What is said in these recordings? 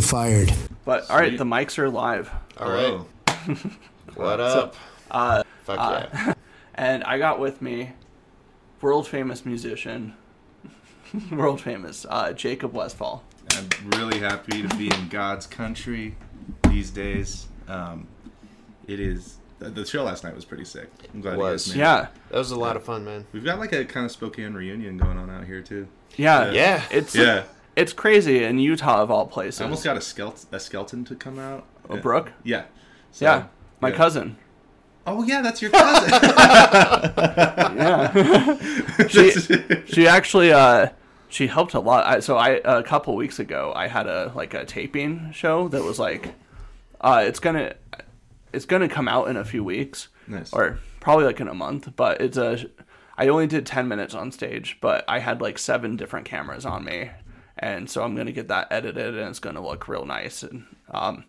you fired. But all right, the mics are live, All right. What up? uh, Fuck uh, yeah. and I got with me world famous musician, world famous uh, Jacob Westfall. I'm really happy to be in God's country these days. Um, it is the- the show last night was pretty sick. I'm glad Was. you guys. Yeah, That was a lot of fun, man. We've got like a kind of Spokane reunion going on out here too. yeah, Yeah. It's Yeah, it's crazy in Utah of all places. I almost got a skeleton, a skeleton to come out. Oh, Yeah. Brooke. Yeah. So, Yeah, my yeah. cousin. Oh yeah, that's your cousin. Yeah, she she actually uh she helped a lot. I, so I a couple weeks ago I had a like a taping show that was like uh it's gonna it's gonna come out in a few weeks nice. or probably like in a month. But it's a I only did ten minutes on stage, but I had like seven different cameras on me, and so I'm gonna get that edited and it's gonna look real nice and um.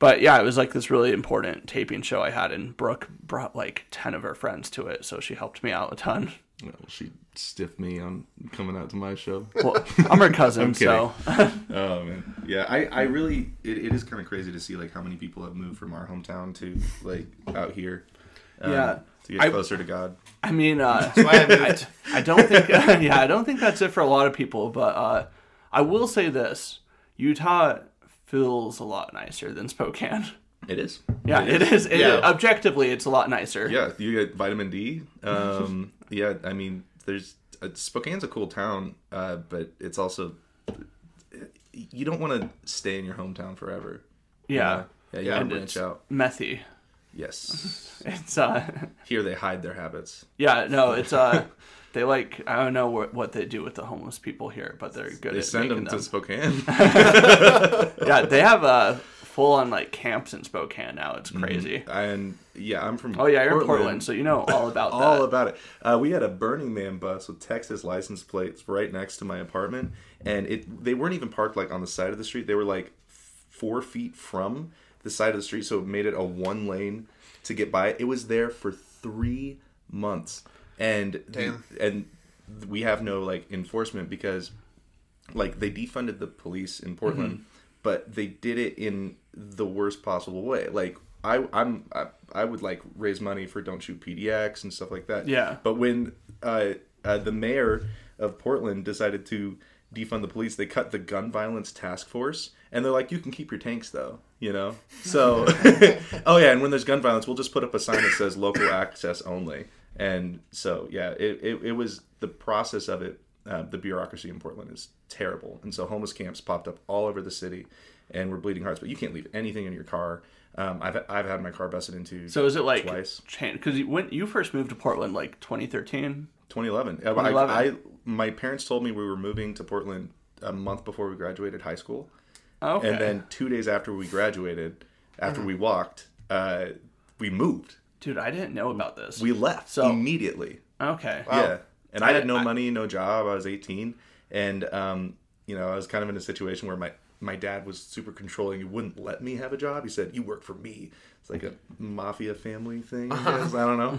But yeah, it was like this really important taping show I had, and Brooke brought like ten of her friends to it, so she helped me out a ton. Well, she stiffed me on coming out to my show. Well, I'm her cousin, I'm so Oh man, yeah. I, I really it, it is kind of crazy to see like how many people have moved from our hometown to like out here. um, Yeah. to get I- closer to God. I mean, uh, why I. I, I don't think, yeah, I don't think that's it for a lot of people. But uh, I will say this: Utah feels a lot nicer than Spokane. It is. Yeah, it is. It, Yeah. Objectively, it's a lot nicer. Yeah, you get vitamin D. Um, yeah, I mean, there's uh, Spokane's a cool town, uh, but it's also you don't want to stay in your hometown forever. Yeah. yeah, you Yeah, and branch out. methy. Yes, It's uh, here they hide their habits. yeah, no, it's uh, they like I don't know what, what they do with the homeless people here, but they're good They at send making them to Spokane. Yeah, they have a full on like camps in Spokane now. It's crazy. and yeah, I'm from. Oh yeah, you're in Portland, so you know all about that. all about it. Uh, we had a Burning Man bus with Texas license plates right next to my apartment, and it they weren't even parked like on the side of the street. They were like four feet from the side of the street, so it made it a one lane to get by. It was there for three months, and the- and we have no like enforcement because like they defunded the police in Portland, Mm-hmm. but they did it in the worst possible way. Like I, I'm, I, I would like raise money for Don't Shoot PDX and stuff like that. Yeah. But when uh, uh, the mayor of Portland decided to defund the police, they cut the gun violence task force, and they're like, you can keep your tanks though, you know. So, oh yeah, and when there's gun violence, we'll just put up a sign that says local access only. And so yeah, it, it, it was the process of it uh, the bureaucracy in Portland is terrible, and so homeless camps popped up all over the city, and we're bleeding hearts. But you can't leave anything in your car. Um, I've I've had my car busted into. So is it like Twice. Because when you first moved to Portland, like 2013. 2011. Uh, 2011. I, I my parents told me we were moving to Portland a month before we graduated high school, Okay. and then two days after we graduated, after we walked, uh, we moved. Dude, I didn't know about this. We left So- immediately. okay. Yeah, and I I- had no I- money, no job. I was 18, and um, you know, I was kind of in a situation where my my dad was super controlling. He wouldn't let me have a job. He said, "You work for me." It's like a mafia family thing. I guess I don't know.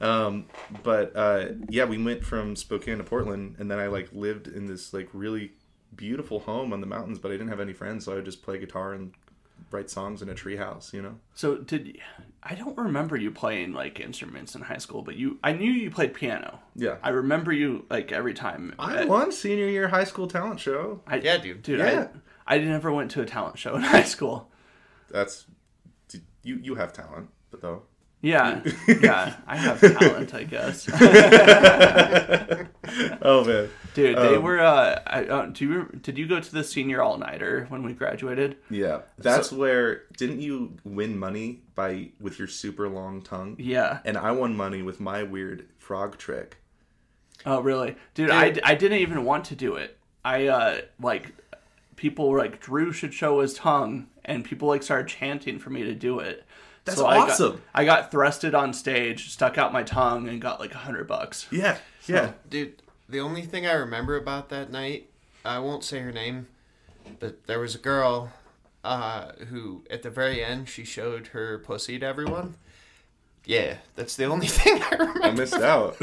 Um, but uh, yeah, we went from Spokane to Portland, and then I like lived in this like really beautiful home on the mountains. But I didn't have any friends, so I would just play guitar and write songs in a treehouse. You know. So did I don't remember you playing like instruments in high school, but you I knew you played piano. Yeah. I remember you like every time. I won senior year high school talent show. I, Yeah, dude. Dude, Yeah. I I never went to a talent show in high school. That's you. You have talent, but though. Yeah, yeah, I have talent, I guess. Oh man. Dude, they Um, were. Uh, I, uh, do you did you go to the senior all nighter when we graduated? Yeah, that's where didn't you win money by with your super long tongue? Yeah. And I won money with my weird frog trick. Oh, really, dude? I, I didn't even want to do it. I uh like people were like Drew should show his tongue, and people like started chanting for me to do it. That's I got- awesome. I got thrusted on stage, stuck out my tongue, and got like a hundred bucks. Yeah, yeah. Dude, the only thing I remember about that night, I won't say her name, but there was a girl uh, who, at the very end, she showed her pussy to everyone. Yeah, that's the only thing I remember. I missed out.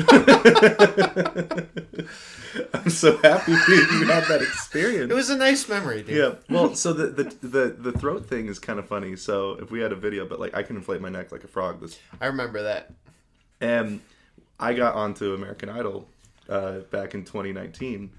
I'm so happy you had that experience. It was a nice memory, dude. yeah. Well, so the, the the the throat thing is kind of funny. So if we had a video, but like I can inflate my neck like a frog. This I remember that. and I got onto American Idol uh, back in 2019,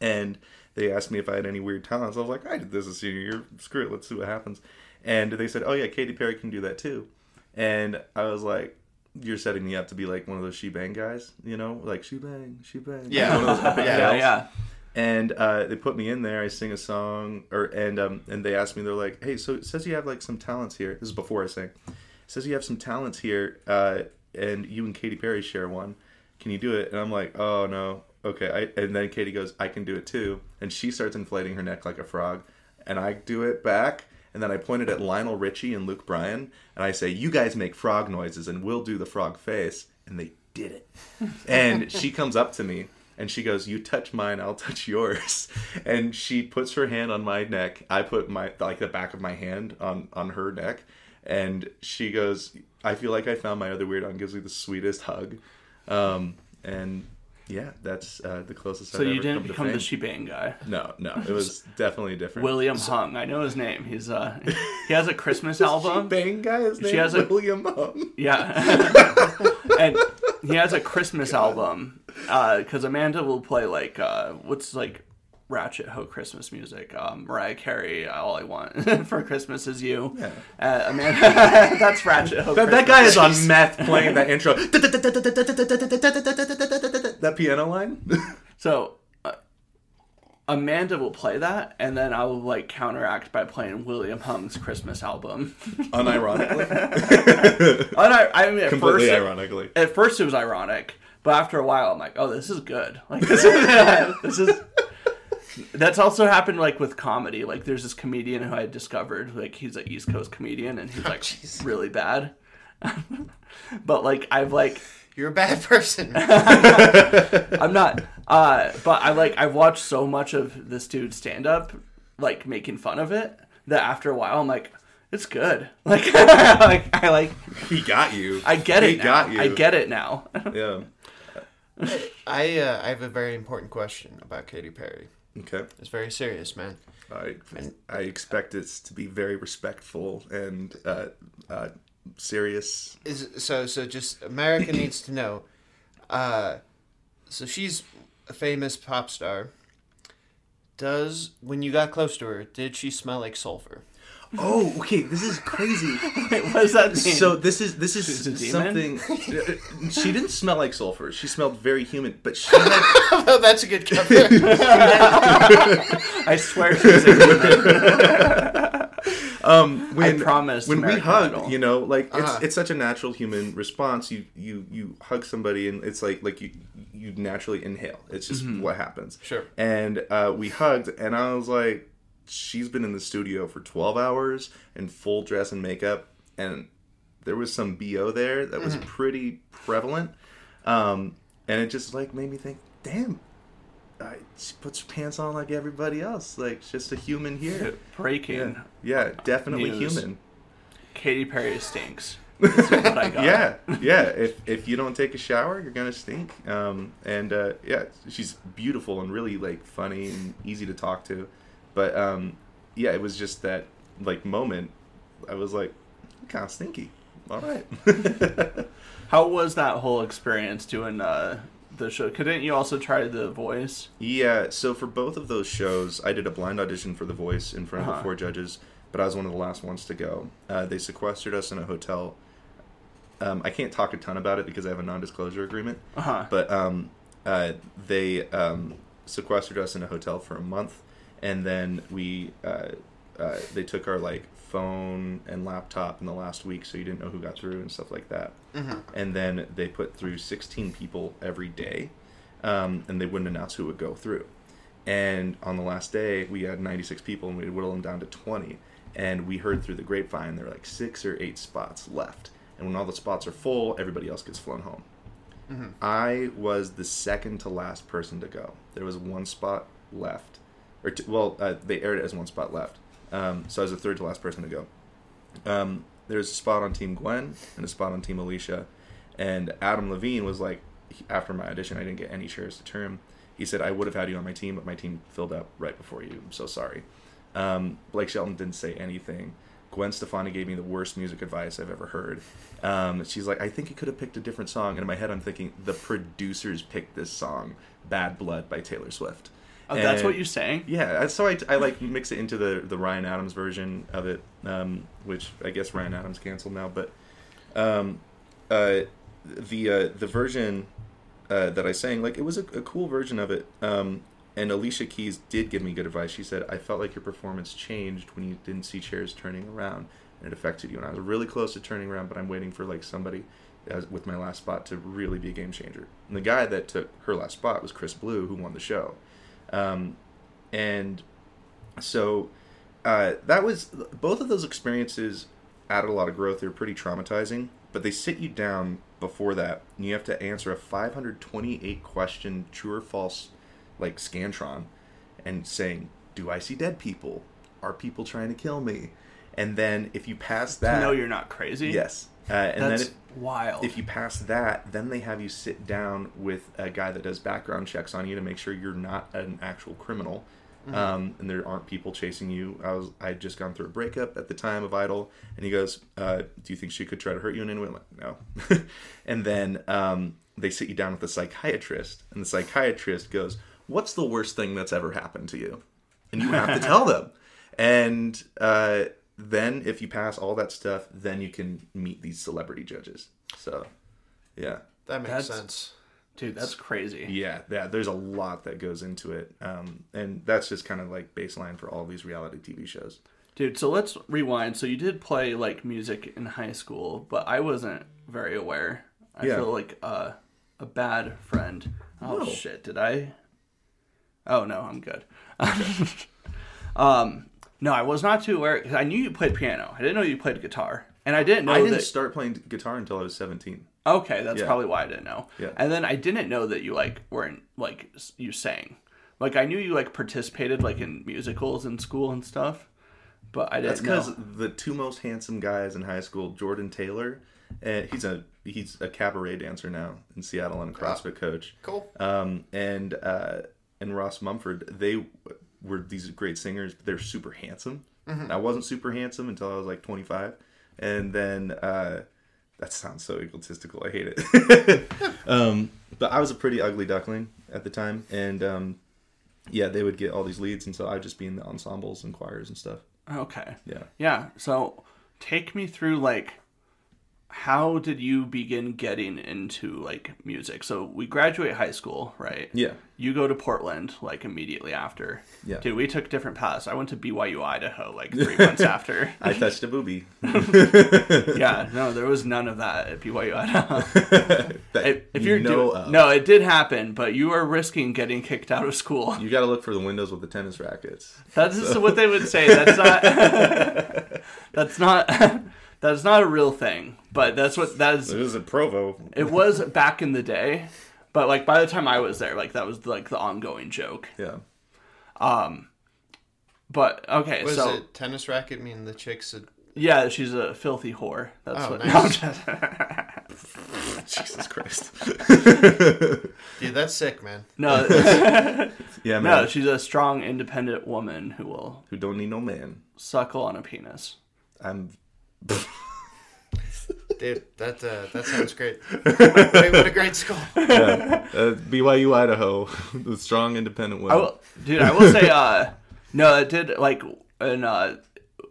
and they asked me if I had any weird talents. I was like, I did this a senior year. Screw it, let's see what happens. And they said, Oh yeah, Katy Perry can do that too. And I was like, You're setting me up to be like one of those she bang guys, you know, like she bang, she bang. Yeah. one of those Yeah, Yeah, yeah. And uh, they put me in there. I sing a song, or and um, and they asked me. They're like, "Hey, so it says you have like some talents here." This is before I sang. It says you have some talents here, uh, and you and Katy Perry share one. Can you do it? And I'm like, "Oh no, okay." I, and then Katy goes, "I can do it too," and she starts inflating her neck like a frog, and I do it back. And then I pointed at Lionel Richie and Luke Bryan, and I say, "You guys make frog noises, and we'll do the frog face." And they did it. And she comes up to me and she goes, "You touch mine, I'll touch yours." And she puts her hand on my neck. I put my like the back of my hand on on her neck, and she goes, "I feel like I found my other weird." And gives me the sweetest hug. Um, and yeah, that's uh, the closest. So I've you ever didn't become the. Shebang guy. No, no, it was definitely different. William Hung. I know his name. He's uh he has a Christmas album. Bang guy, his name She has a- William Hung. Yeah. and he has a Christmas album. Uh cuz Amanda will play like uh what's like Ratchet Ho Christmas music. Um, Mariah Carey, All I Want for Christmas Is You. Yeah. Uh, Amanda, that's Ratchet Ho. That, that guy is on meth playing that intro. that piano line. So uh, Amanda will play that, and then I will like counteract by playing William Hung's Christmas album. Unironically. and I, mean, at Completely first, ironically. at first it was ironic, but after a while, I'm like, oh, this is good. Like this is this is. That's also happened like with comedy. Like there's this comedian who I discovered, like he's an East Coast comedian, and he's like jeez. really bad. but like I've like You're a bad person. I'm not. Uh, but I like I've watched so much of this dude stand up, like making fun of it, that after a while I'm like, it's good. Like, like I like He got you. I get he it now. got you. I get it now. Yeah. I uh, I have a very important question about Katy Perry. Okay. It's very serious, man. I I expect it to be very respectful and uh, uh, serious. Is so so just America needs to know. Uh, so she's a famous pop star. Does when you got close to her, did she smell like sulfur? Oh, okay. This is crazy. Wait, what does that mean? So this is this She's a is demon? something. she didn't smell like sulfur. She smelled very human, but she had oh, that's a good cover. I swear she's a demon. um when promised when we hug Idol. you know like it's Uh-huh. it's such a natural human response you you you hug somebody and it's like like you you naturally inhale it's just Mm-hmm. what happens Sure. and uh we hugged and i was like she's been in the studio for 12 hours in full dress and makeup and there was some bo there that Mm-hmm. was pretty prevalent um and it just like made me think damn I, she puts her pants on like everybody else like it's just a human here Breaking. yeah, yeah, definitely News. human. Katy Perry stinks. That's what I got. Yeah, yeah. If if you don't take a shower, you're gonna stink. Um, and uh, yeah, she's beautiful and really like funny and easy to talk to. But um, yeah, it was just that like moment. I was like, kind of stinky. All right. How was that whole experience doing uh, the show? Couldn't you also try The Voice? Yeah, so for both of those shows, I did a blind audition for The Voice in front of Uh-huh. the four judges, but I was one of the last ones to go. Uh, they sequestered us in a hotel. Um, I can't talk a ton about it because I have a non-disclosure agreement, Uh huh. but um, uh, they um, sequestered us in a hotel for a month, and then we uh, uh, they took our like phone and laptop in the last week, so you didn't know who got through and stuff like that. Mhm. and then they put through 16 people every day um, and they wouldn't announce who would go through. And on the last day we had 96 people and we whittled them down to 20 and we heard through the grapevine there were like six or eight spots left. And when all the spots are full everybody else gets flown home. Mhm. i was the second to last person to go. There was one spot left or well uh, they aired it as one spot left um, so i was the third to last person to go um, there's a spot on Team Gwen and a spot on Team Alicia, and Adam Levine was like, after my audition, I didn't get any shares to term. He said I would have had you on my team, but my team filled up right before you. I'm so sorry. Um, Blake Shelton didn't say anything. Gwen Stefani gave me the worst music advice I've ever heard. Um, she's like, I think you could have picked a different song. And in my head, I'm thinking, the producers picked this song, Bad Blood by Taylor Swift. Oh, that's what you're saying? yeah, so I, I like mix it into the the Ryan Adams version of it, um, which I guess Ryan Adams canceled now, but um, uh, the uh, the version uh, that I sang, like it was a, a cool version of it. Um, and Alicia Keys did give me good advice. She said, "I felt like your performance changed when you didn't see chairs turning around, and it affected you. And I was really close to turning around, but I'm waiting for like somebody." As, with my last spot to really be a game changer. And the guy that took her last spot was Chris Blue, who won the show. Um, and so uh, that was both of those experiences added a lot of growth. They were pretty traumatizing, but they sit you down before that, and you have to answer a 528 question true or false, like scantron, and saying, "Do I see dead people? Are people trying to kill me?" And then if you pass that, No, you're not crazy. yes, uh, and That's then. If, wild. if you pass that, then they have you sit down with a guy that does background checks on you to make sure you're not an actual criminal, um, and there aren't people chasing you. I was I had just gone through a breakup at the time of Idol, and he goes, uh, "Do you think she could try to hurt you in any way?" I'm like, "No." and then um, they sit you down with a psychiatrist, and the psychiatrist goes, "What's the worst thing that's ever happened to you?" And you have to tell them. And uh, then if you pass all that stuff, then you can meet these celebrity judges. So, yeah. That makes That's- sense. Dude, that's crazy. Yeah, yeah, there's a lot that goes into it. Um, and that's just kind of like baseline for all these reality TV shows. Dude, so let's rewind. So you did play like music in high school, but I wasn't very aware. I Yeah. feel like uh, a bad friend. Oh No. shit, did I? Oh no, I'm good. um, no, I was not too aware. 'cause I knew you played piano. I didn't know you played guitar, and I didn't know I didn't that. start playing guitar until I was 17. Okay, that's Yeah. probably why I didn't know. Yeah. And then I didn't know that you like weren't like you sang. Like I knew you like participated like in musicals in school and stuff, but I didn't know That's because the two most handsome guys in high school, Jordan Taylor, and he's a he's a cabaret dancer now in Seattle and a CrossFit coach. Cool. um, and uh, and Ross Mumford, they were these great singers, but they're super handsome. I wasn't super handsome until I was like 25, and then uh, that sounds so egotistical. I hate it. um, but I was a pretty ugly duckling at the time, and um, yeah, they would get all these leads, and so I'd just be in the ensembles and choirs and stuff. Okay. Yeah. Yeah. So take me through like how did you begin getting into like music? So we graduate high school, right? Yeah. You go to Portland like immediately after. Yeah. Dude, we took different paths. I went to BYU Idaho like three months after. I touched a booby. yeah, no, there was none of that at BYU Idaho. If, if you you're doing, of. no, it did happen, but you are risking getting kicked out of school. You got to look for the windows with the tennis rackets. That's just what they would say. That's not. that's not. That's not a real thing. But that's what that is. It was at Provo. It was back in the day, but like by the time I was there, like that was like the ongoing joke. Yeah. Um, but okay, Was so it tennis racket mean the chicks had yeah, she's a filthy whore. That's Oh, what. nice. No, I'm just- Jesus Christ. Dude, that's sick, man. no, Yeah, man. no, she's a strong, independent woman who will Who don't need no man. suckle on a penis. I'm. Dude, that uh, that sounds great. Wait, what a great school. Yeah. Uh, BYU Idaho, the strong independent I women. will, dude. I will say, uh, no, it did like in uh,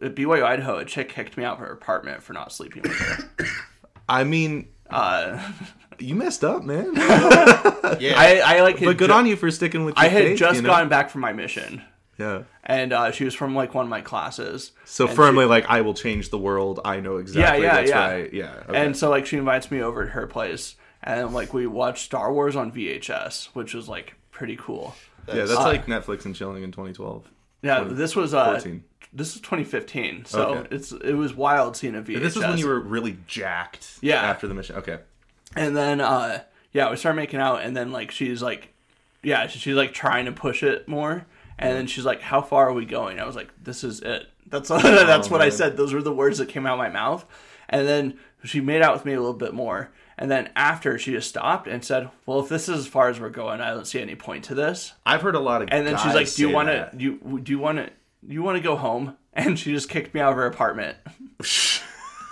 at BYU Idaho, a chick kicked me out of her apartment for not sleeping with her. I mean, Uh, you messed up, man. Yeah. I, I like. but good ju- on you for sticking with. Your I had faith, just you know? gotten back from my mission, Yeah. and uh, she was from like one of my classes. So firmly, she- like I will change the world. I know exactly. yeah, that's yeah. right. Yeah. Okay. And so like she invites me over to her place, and like we watched Star Wars on VHS, which was like pretty cool. yeah, that's uh, like Netflix and chilling in 2012. Yeah, this was uh, 14. this is 2015, so Okay. it's it was wild seeing a VHS. This was when you were really jacked. Yeah. After the mission. Okay. And then uh yeah, we started making out and then like she's like yeah, she's like trying to push it more And then she's like, "How far are we going?" I was like, "This is it." That's that's Oh, what I said. Those were the words that came out of my mouth. And then she made out with me a little bit more. And then after she just stopped and said, "Well, if this is as far as we're going, I don't see any point to this." I've heard a lot of. And then she's like, "Do you want to? Do you do you want to? You want to go home?" And she just kicked me out of her apartment,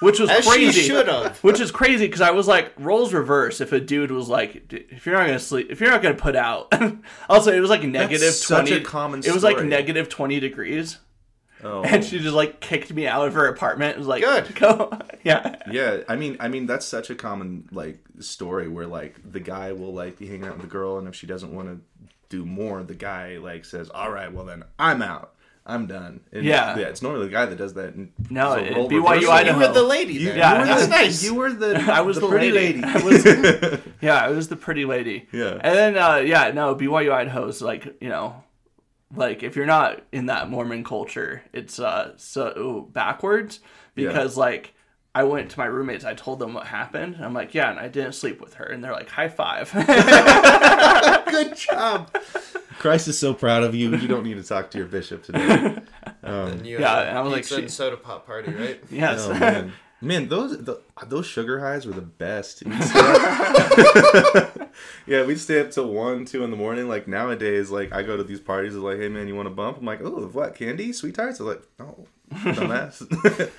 which was As crazy. should have. Which is crazy because I was like, roles reverse. If a dude was like, "D- if you're not gonna sleep, if you're not gonna put out, also it was like negative such twenty. a common It was like negative twenty degrees, Oh. and she just like kicked me out of her apartment. It was like, Good. go, yeah, Yeah, I mean, I mean that's such a common like story where like the guy will like be hanging out with the girl, and if she doesn't want to do more, the guy like says, "All right, well then I'm out, I'm done." And, Yeah. yeah, it's normally the guy that does that. No, it's a it- BYU reversal. You were the lady You. Yeah, you were that's the, nice. You were the I was the, pretty lady. lady. I was, yeah, I was the pretty lady. Yeah. And then uh, yeah, no, BYU Idaho is like you know, like if you're not in that Mormon culture, it's uh so backwards because like. I went to my roommates. I told them what happened. I'm like, yeah, and I didn't sleep with her. And they're like, high five. Good job. Christ is so proud of you. You don't need to talk to your bishop today. Um, and you Yeah, and I was like, pizza she- soda pop party, right? yes. Oh man, man, those the, those sugar highs were the best. We'd stay up- yeah, we'd stay up till one, two in the morning. Like nowadays, like I go to these parties, it's like, hey man, you want a bump? I'm like, oh, what candy, sweet tarts? I'm like, no, dumbass.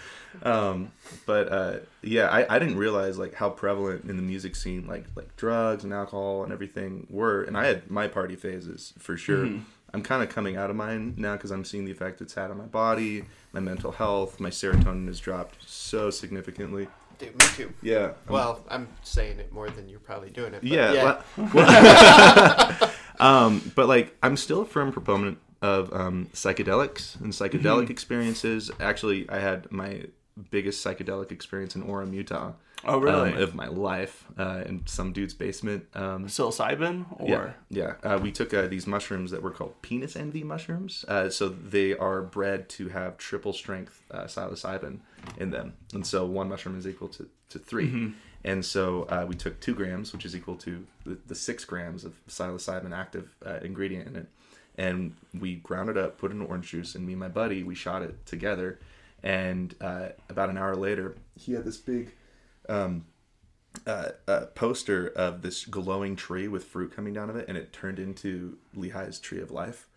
Um, but uh, yeah, I, I didn't realize like how prevalent in the music scene, like like drugs and alcohol and everything were. And I had my party phases for sure. I'm kind of coming out of mine now because I'm seeing the effect it's had on my body, my mental health. My serotonin has dropped so significantly. Dude, me too. Yeah. I'm- Well, I'm saying it more than you're probably doing it. But yeah. yeah. well- well- um, but like, I'm still a firm proponent of um, psychedelics and psychedelic Mm-hmm. experiences. Actually, I had my biggest psychedelic experience in Orem, Utah. Oh, really? um, of my life uh, in some dude's basement. Um, Psilocybin or yeah, yeah. Uh, we took uh, these mushrooms that were called penis envy mushrooms. Uh, so they are bred to have triple strength uh, psilocybin in them, and so one mushroom is equal to to 3 And so uh, we took two grams, which is equal to the, the six grams of psilocybin active uh, ingredient in it, and we ground it up, put it in orange juice, and me and my buddy we shot it together. And uh, about an hour later, he had this big um, uh, uh, poster of this glowing tree with fruit coming down of it, and it turned into Lehi's Tree of Life.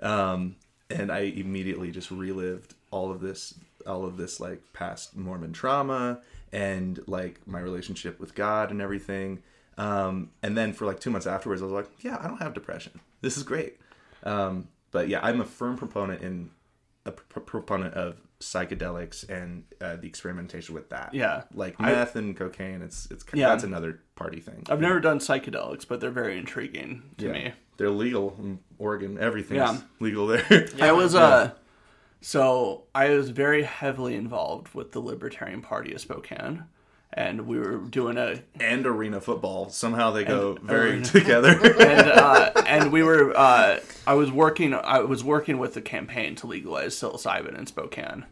Um, and I immediately just relived all of this, all of this like past Mormon trauma and like my relationship with God and everything. Um, and then for like two months afterwards, I was like, yeah, I don't have depression. This is great. Um, but yeah, I'm a firm proponent in a pr- proponent of psychedelics and uh, the experimentation with that. Yeah. like I- meth and cocaine. It's it's Yeah. that's another party thing. I've never done psychedelics, but they're very intriguing to yeah. me. They're legal in Oregon. Everything's Yeah. legal there. I was uh so I was very heavily involved with the Libertarian Party of Spokane. And we were doing a and arena football. Somehow they go very arena. together. and uh, and we were uh, I was working I was working with the campaign to legalize psilocybin in Spokane.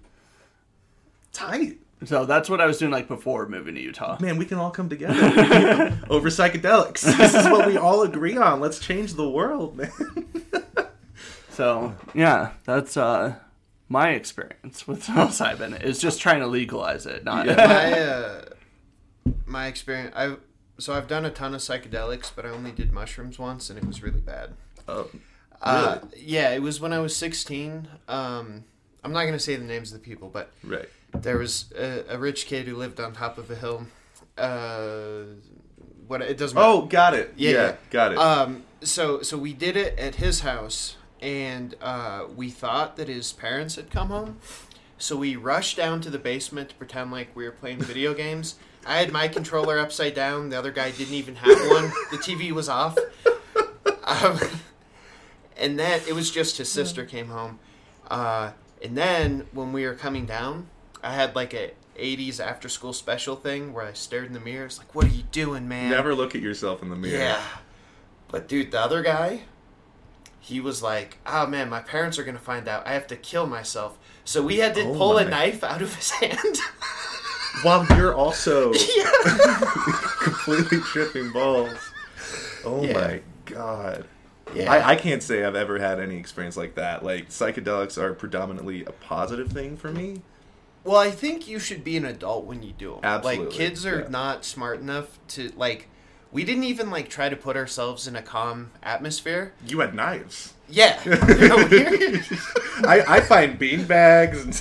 Tight. So that's what I was doing like before moving to Utah. Man, we can all come together over psychedelics. This is what we all agree on. Let's change the world, man. So yeah, that's uh my experience with psilocybin is just trying to legalize it, not my uh, my experience. I so I've done a ton of psychedelics, but I only did mushrooms once, and it was really bad. Oh, Uh, yeah, it was when I was 16. Um, I'm not gonna say the names of the people, but right. there was a, a rich kid who lived on top of a hill. Uh, what it doesn't. matter. Oh, got it. Yeah, Yeah, yeah. got it. Um, so so we did it at his house, and uh, we thought that his parents had come home. So we rushed down to the basement to pretend like we were playing video games. I had my controller upside down. The other guy didn't even have one. The TV was off. Um, and then it was just his sister came home. Uh, and then when we were coming down, I had like a 80s after school special thing where I stared in the mirror. It's like, what are you doing, man? Never look at yourself in the mirror. Yeah. But dude, the other guy, he was like, "Oh man, my parents are gonna find out. I have to kill myself." So we had to Oh pull a knife out of his hand. While you're also completely tripping balls. Oh Yeah. my god. Yeah. I, I can't say I've ever had any experience like that. Like psychedelics are predominantly a positive thing for me. Well, I think you should be an adult when you do them. Absolutely, Like kids are yeah. not smart enough to like. We didn't even like try to put ourselves in a calm atmosphere. You had knives. Yeah. I, I find bean bags and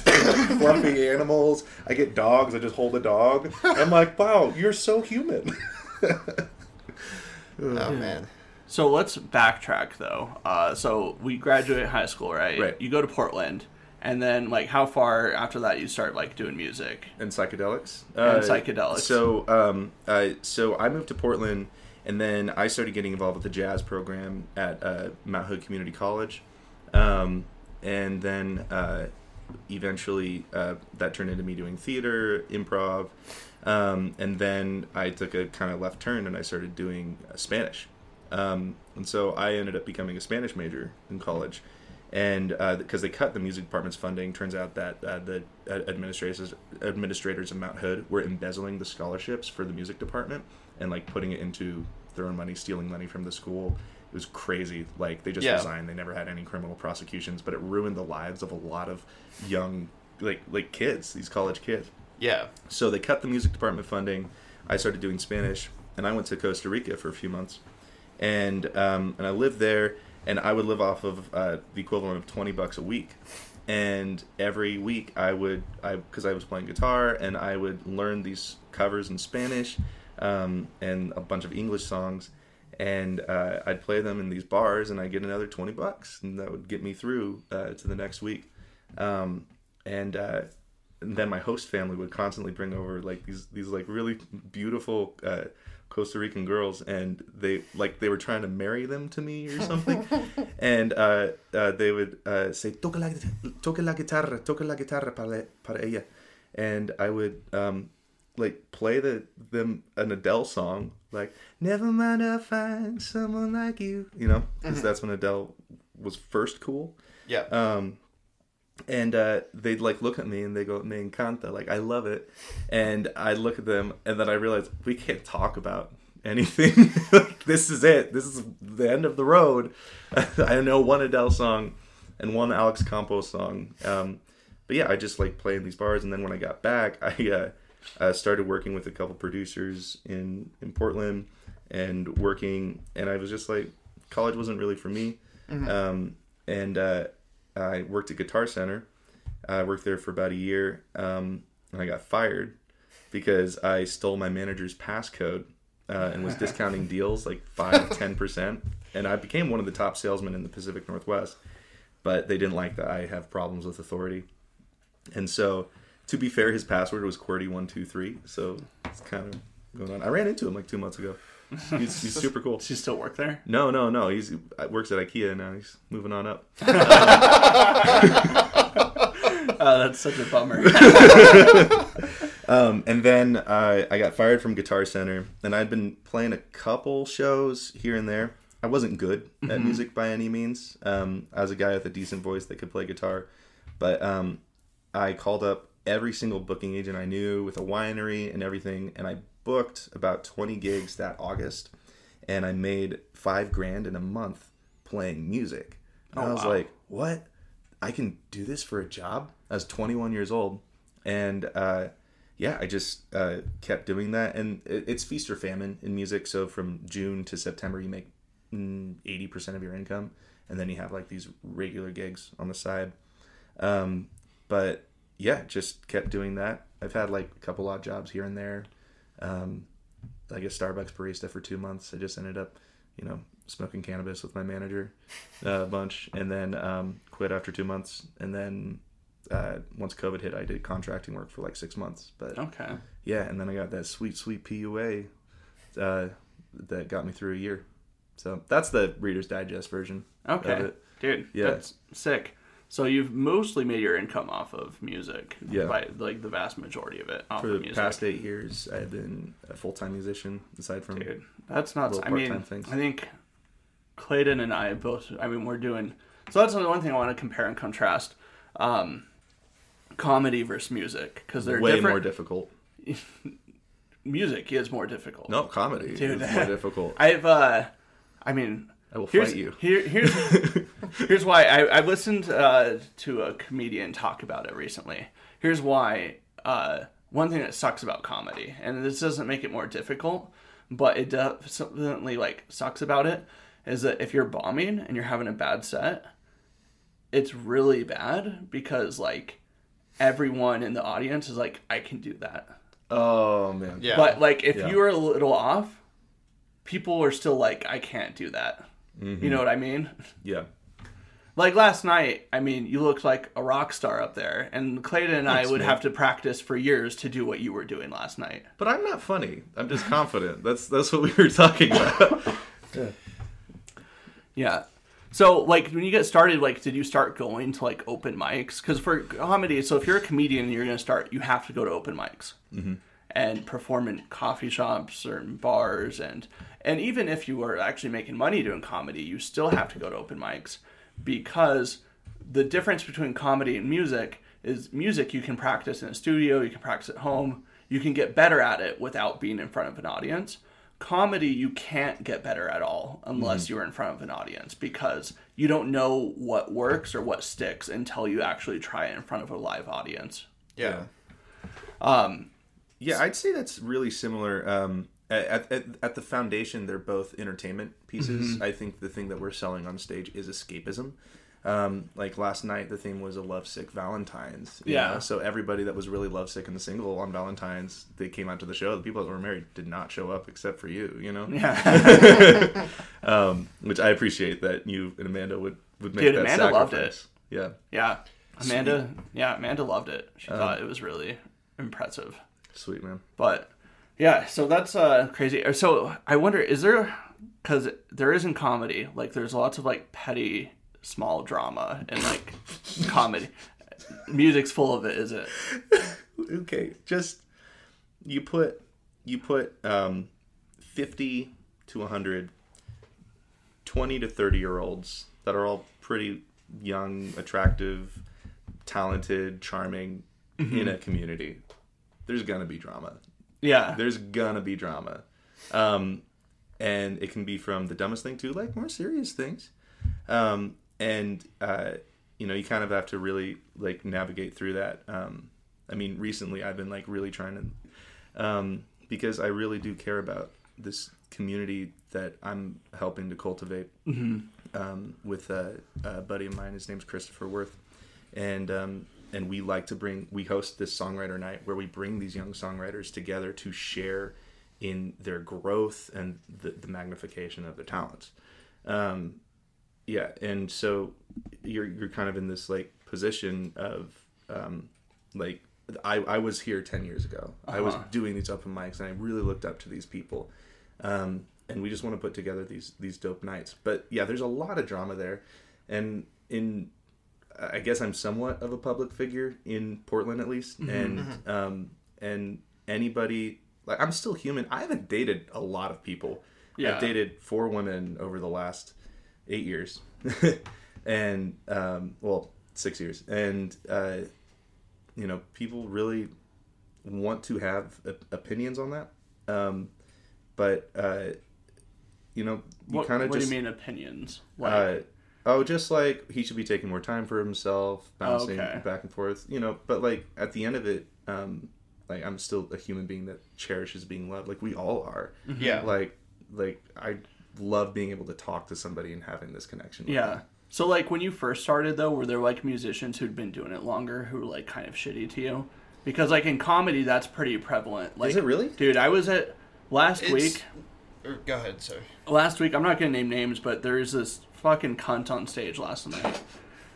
fluffy animals. I get dogs. I just hold a dog. I'm like, wow, you're so human. oh man. So let's backtrack though. Uh, so we graduate high school, right? Right. You go to Portland, and then like how far after that you start like doing music? and psychedelics. And psychedelics. So, um, uh, so I moved to Portland, and then I started getting involved with the jazz program at uh, Mount Hood Community College, um, and then uh, eventually uh, that turned into me doing theater, improv, um, and then I took a kind of left turn and I started doing uh, Spanish, um, and so I ended up becoming a Spanish major in college. And because they cut the music department's funding, turns out that uh, the uh, administrators administrators of Mount Hood were embezzling the scholarships for the music department and like putting it into their own money, stealing money from the school. It was crazy. Like they just Yeah. resigned. They never had any criminal prosecutions, but it ruined the lives of a lot of young like like kids, these college kids. Yeah. So they cut the music department funding. I started doing Spanish, and I went to Costa Rica for a few months, and um, and I lived there, and I would live off of uh, the equivalent of twenty bucks a week, and every week I would I because I was playing guitar and I would learn these covers in Spanish, um, and a bunch of English songs. And uh, I'd play them in these bars, and I'd get another twenty bucks, and that would get me through uh, to the next week. Um, and uh, and then my host family would constantly bring over like these these like really beautiful uh, Costa Rican girls, and they like they were trying to marry them to me or something, and uh, uh, they would uh, say toca la toca la guitarra, toca la guitarra para para ella, and I would um, like play the them an Adele song like never mind I'll find someone like you, you know, because that's when Adele was first cool. Yeah. Um, and uh, they'd like look at me and they go, "Me encanta," like I love it. And I look at them and then I realize we can't talk about anything. like, this is it. This is the end of the road. I know one Adele song and one Alex Campos song. Um, but yeah, I just like playing these bars. And then when I got back, I uh, uh, started working with a couple producers in in Portland and working. And I was just like, college wasn't really for me. Um, and uh, I worked at Guitar Center. I worked there for about a year, um, and I got fired because I stole my manager's passcode uh, and was discounting deals like five, ten percent. And I became one of the top salesmen in the Pacific Northwest. But they didn't like that I have problems with authority, and so to be fair, his password was QWERTY one two three. So it's kind of going on. I ran into him like two months ago. He's, he's super cool. Does he still work there? No, no, no. He's he works at IKEA now. He's moving on up. Uh, that's such a bummer. Um, and then uh, I got fired from Guitar Center, and I'd been playing a couple shows here and there. I wasn't good at music by any means. Um, I was a guy with a decent voice that could play guitar, but um, I called up every single booking agent I knew with a winery and everything, and I booked about 20 gigs that August, and I made five grand in a month playing music. And Oh, I was wow. like, what? I can do this for a job? I was 21 years old. And uh, yeah, I just uh, kept doing that. And it, it's feast or famine in music. So from June to September, you make mm, 80% of your income. And then you have like these regular gigs on the side. Um, but yeah, just kept doing that. I've had like a couple odd jobs here and there. Um, like a Starbucks barista for two months. I just ended up, you know, smoking cannabis with my manager uh, a bunch, and then um, quit after two months. And then uh, once COVID hit, I did contracting work for like six months. But okay. yeah, and then I got that sweet, sweet PUA uh, that got me through a year. So that's the Reader's Digest version. of Okay. it. Dude, Yeah. that's sick. So you've mostly made your income off of music. Yeah. By like the vast majority of it off For of the music. past eight years, I've been a full time musician aside from Dude, that's not. I mean, things. I think Clayton and I both. I mean, we're doing. So that's the one thing I want to compare and contrast. Um, comedy versus music because they're way different. more difficult. music is more difficult. No, comedy Dude. is more difficult. I've. uh I mean, I will Here's fight you. here, here's here's why I, I listened uh, to a comedian talk about it recently. Here's why. Uh, one thing that sucks about comedy, and this doesn't make it more difficult, but it definitely like sucks about it, is that if you're bombing and you're having a bad set, it's really bad because like everyone in the audience is like, I can do that. Oh man. Yeah. But like if Yeah. you are a little off, people are still like, I can't do that. Mm-hmm. You know what I mean? Yeah. Like last night, I mean, you looked like a rock star up there, and Clayton and I would man. have to practice for years to do what you were doing last night. But I'm not funny. I'm just confident. That's that's what we were talking about. Yeah. So, like, when you get started, like, did you start going to like open mics? Because for comedy, so if you're a comedian and you're going to start, you have to go to open mics and perform in coffee shops or bars, and and even if you are actually making money doing comedy, you still have to go to open mics because the difference between comedy and music is music you can practice in a studio, you can practice at home, you can get better at it without being in front of an audience. Comedy, you can't get better at all unless mm-hmm. you're in front of an audience because you don't know what works or what sticks until you actually try it in front of a live audience. yeah. Um, Yeah, I'd say that's really similar. Um, at, at, at the foundation, they're both entertainment pieces. I think the thing that we're selling on stage is escapism. Um, like last night, the theme was a lovesick Valentine's. you Yeah. know? So everybody that was really lovesick and single on Valentine's, they came out to the show. The people that were married did not show up except for you. You know. Yeah. Um, which I appreciate that you and Amanda would would make Dude, that Amanda loved sacrifice. Yeah. yeah. Amanda, yeah, Amanda loved it. She thought it was really impressive. Sweet man. But yeah, so that's uh crazy. So I wonder, is there because there isn't comedy, like there's lots of like petty small drama and like comedy. Music's full of it, is it? okay just you put you put um 50 to 100 20 to 30 year olds that are all pretty young attractive talented charming in a community there's gonna be drama. Yeah. there's gonna be drama. Um and it can be from the dumbest thing to like more serious things. Um and uh you know you kind of have to really like navigate through that. Um i mean recently i've been like really trying to um because i really do care about this community that i'm helping to cultivate um, with a, a buddy of mine. His name's Christopher Worth, and um, and we like to bring. We host this songwriter night where we bring these young songwriters together to share in their growth and the, the magnification of their talents. Um, yeah, and so you're you're kind of in this like position of um, like I, I was here 10 years ago i was Uh-huh. doing these open mics and i really looked up to these people um, and we just want to put together these these dope nights but yeah there's a lot of drama there and in i guess i'm somewhat of a public figure in portland at least and um, and anybody like i'm still human. I haven't dated a lot of people. Yeah. i've dated four women over the last eight years. And um, well six years. And uh, you know people really want to have op- opinions on that. Um, but uh, you know you What, kind of what do you mean opinions? Like, uh, oh just like he should be taking more time for himself bouncing Okay. back and forth you know but like at the end of it um, like i'm still a human being that cherishes being loved like we all are Yeah. like like i love being able to talk to somebody and having this connection with yeah. them. So like when you first started though, were there like musicians who'd been doing it longer who were like kind of shitty to you? Because like in comedy, that's pretty prevalent. Like, is it really? Dude, I was at last It's- week. Go ahead, sir. last week i'm not gonna name names but there's this fucking cunt on stage last night.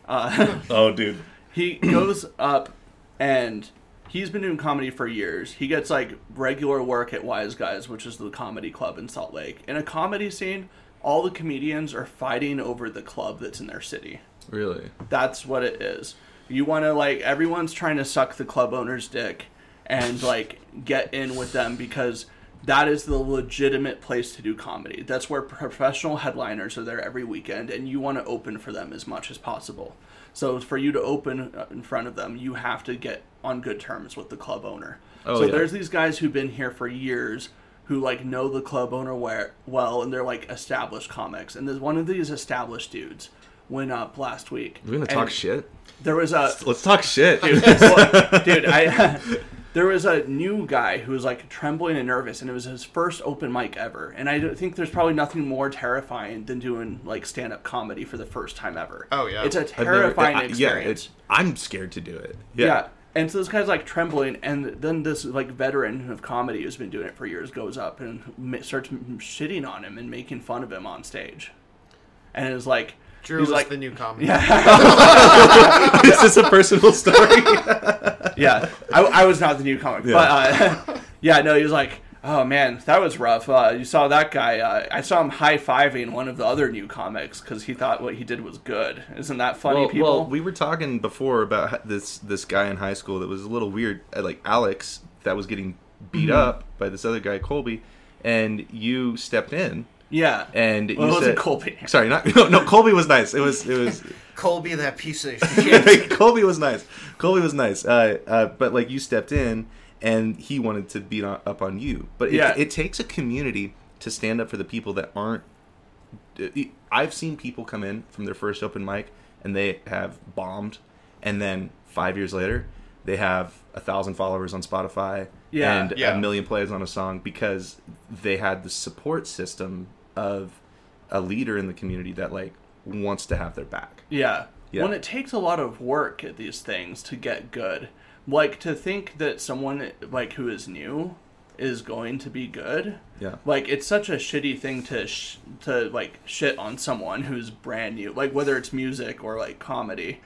Uh, oh dude. he goes up and he's been doing comedy for years. He gets like regular work at Wiseguys which is the comedy club in salt lake. In a comedy scene all the comedians are fighting over the club that's in their city. Really? That's what it is. You want to like everyone's trying to suck the club owner's dick and like get in with them because that is the legitimate place to do comedy. That's where professional headliners are there every weekend and you want to open for them as much as possible. So for you to open uh, in front of them, you have to get on good terms with the club owner. Oh, so yeah. there's these guys who've been here for years who like know the club owner where, well, and they're like established comics. And there's one of these established dudes went up last week. We're gonna and talk shit. There was a Let's talk shit. dude, dude, I there was a new guy who was like trembling and nervous, and it was his first open mic ever. And I think there's probably nothing more terrifying than doing like stand up comedy for the first time ever. Oh, yeah. it's a I've never- terrifying I- experience. Yeah, it's, I'm scared to do it. Yeah. Yeah. And so this guy's like trembling, and then this like veteran of comedy who's been doing it for years goes up and starts m- shitting on him and making fun of him on stage, and it was like Drew he's was like, the new comic. Is this is a personal story? yeah, I, I was not the new comic, Yeah. but uh, yeah, no, he was like, oh man, that was rough. Uh, you saw that guy? Uh, I saw him high fiving one of the other new comics because he thought what he did was good. Isn't that funny, well, people? well, we were talking before about this this guy in high school that was a little weird, uh, like Alex, that was getting beat Mm-hmm. up by this other guy Colby, and you stepped in yeah, and well, you it wasn't said, Colby. Sorry, not no, no. Colby was nice. It was it was Colby, that piece of shit. Colby was nice. Colby was nice. Uh, uh, but like you stepped in, and he wanted to beat on, up on you. But it, Yeah. it takes a community to stand up for the people that aren't. uh, I've seen people come in from their first open mic and they have bombed, and then five years later, they have a thousand followers on Spotify Yeah. and Yeah. a million plays on a song because they had the support system of a leader in the community that like wants to have their back. Yeah. Yeah. When it takes a lot of work at these things to get good, like to think that someone like who is new is going to be good. Yeah. Like it's such a shitty thing to sh- to like shit on someone who's brand new, like whether it's music or like comedy,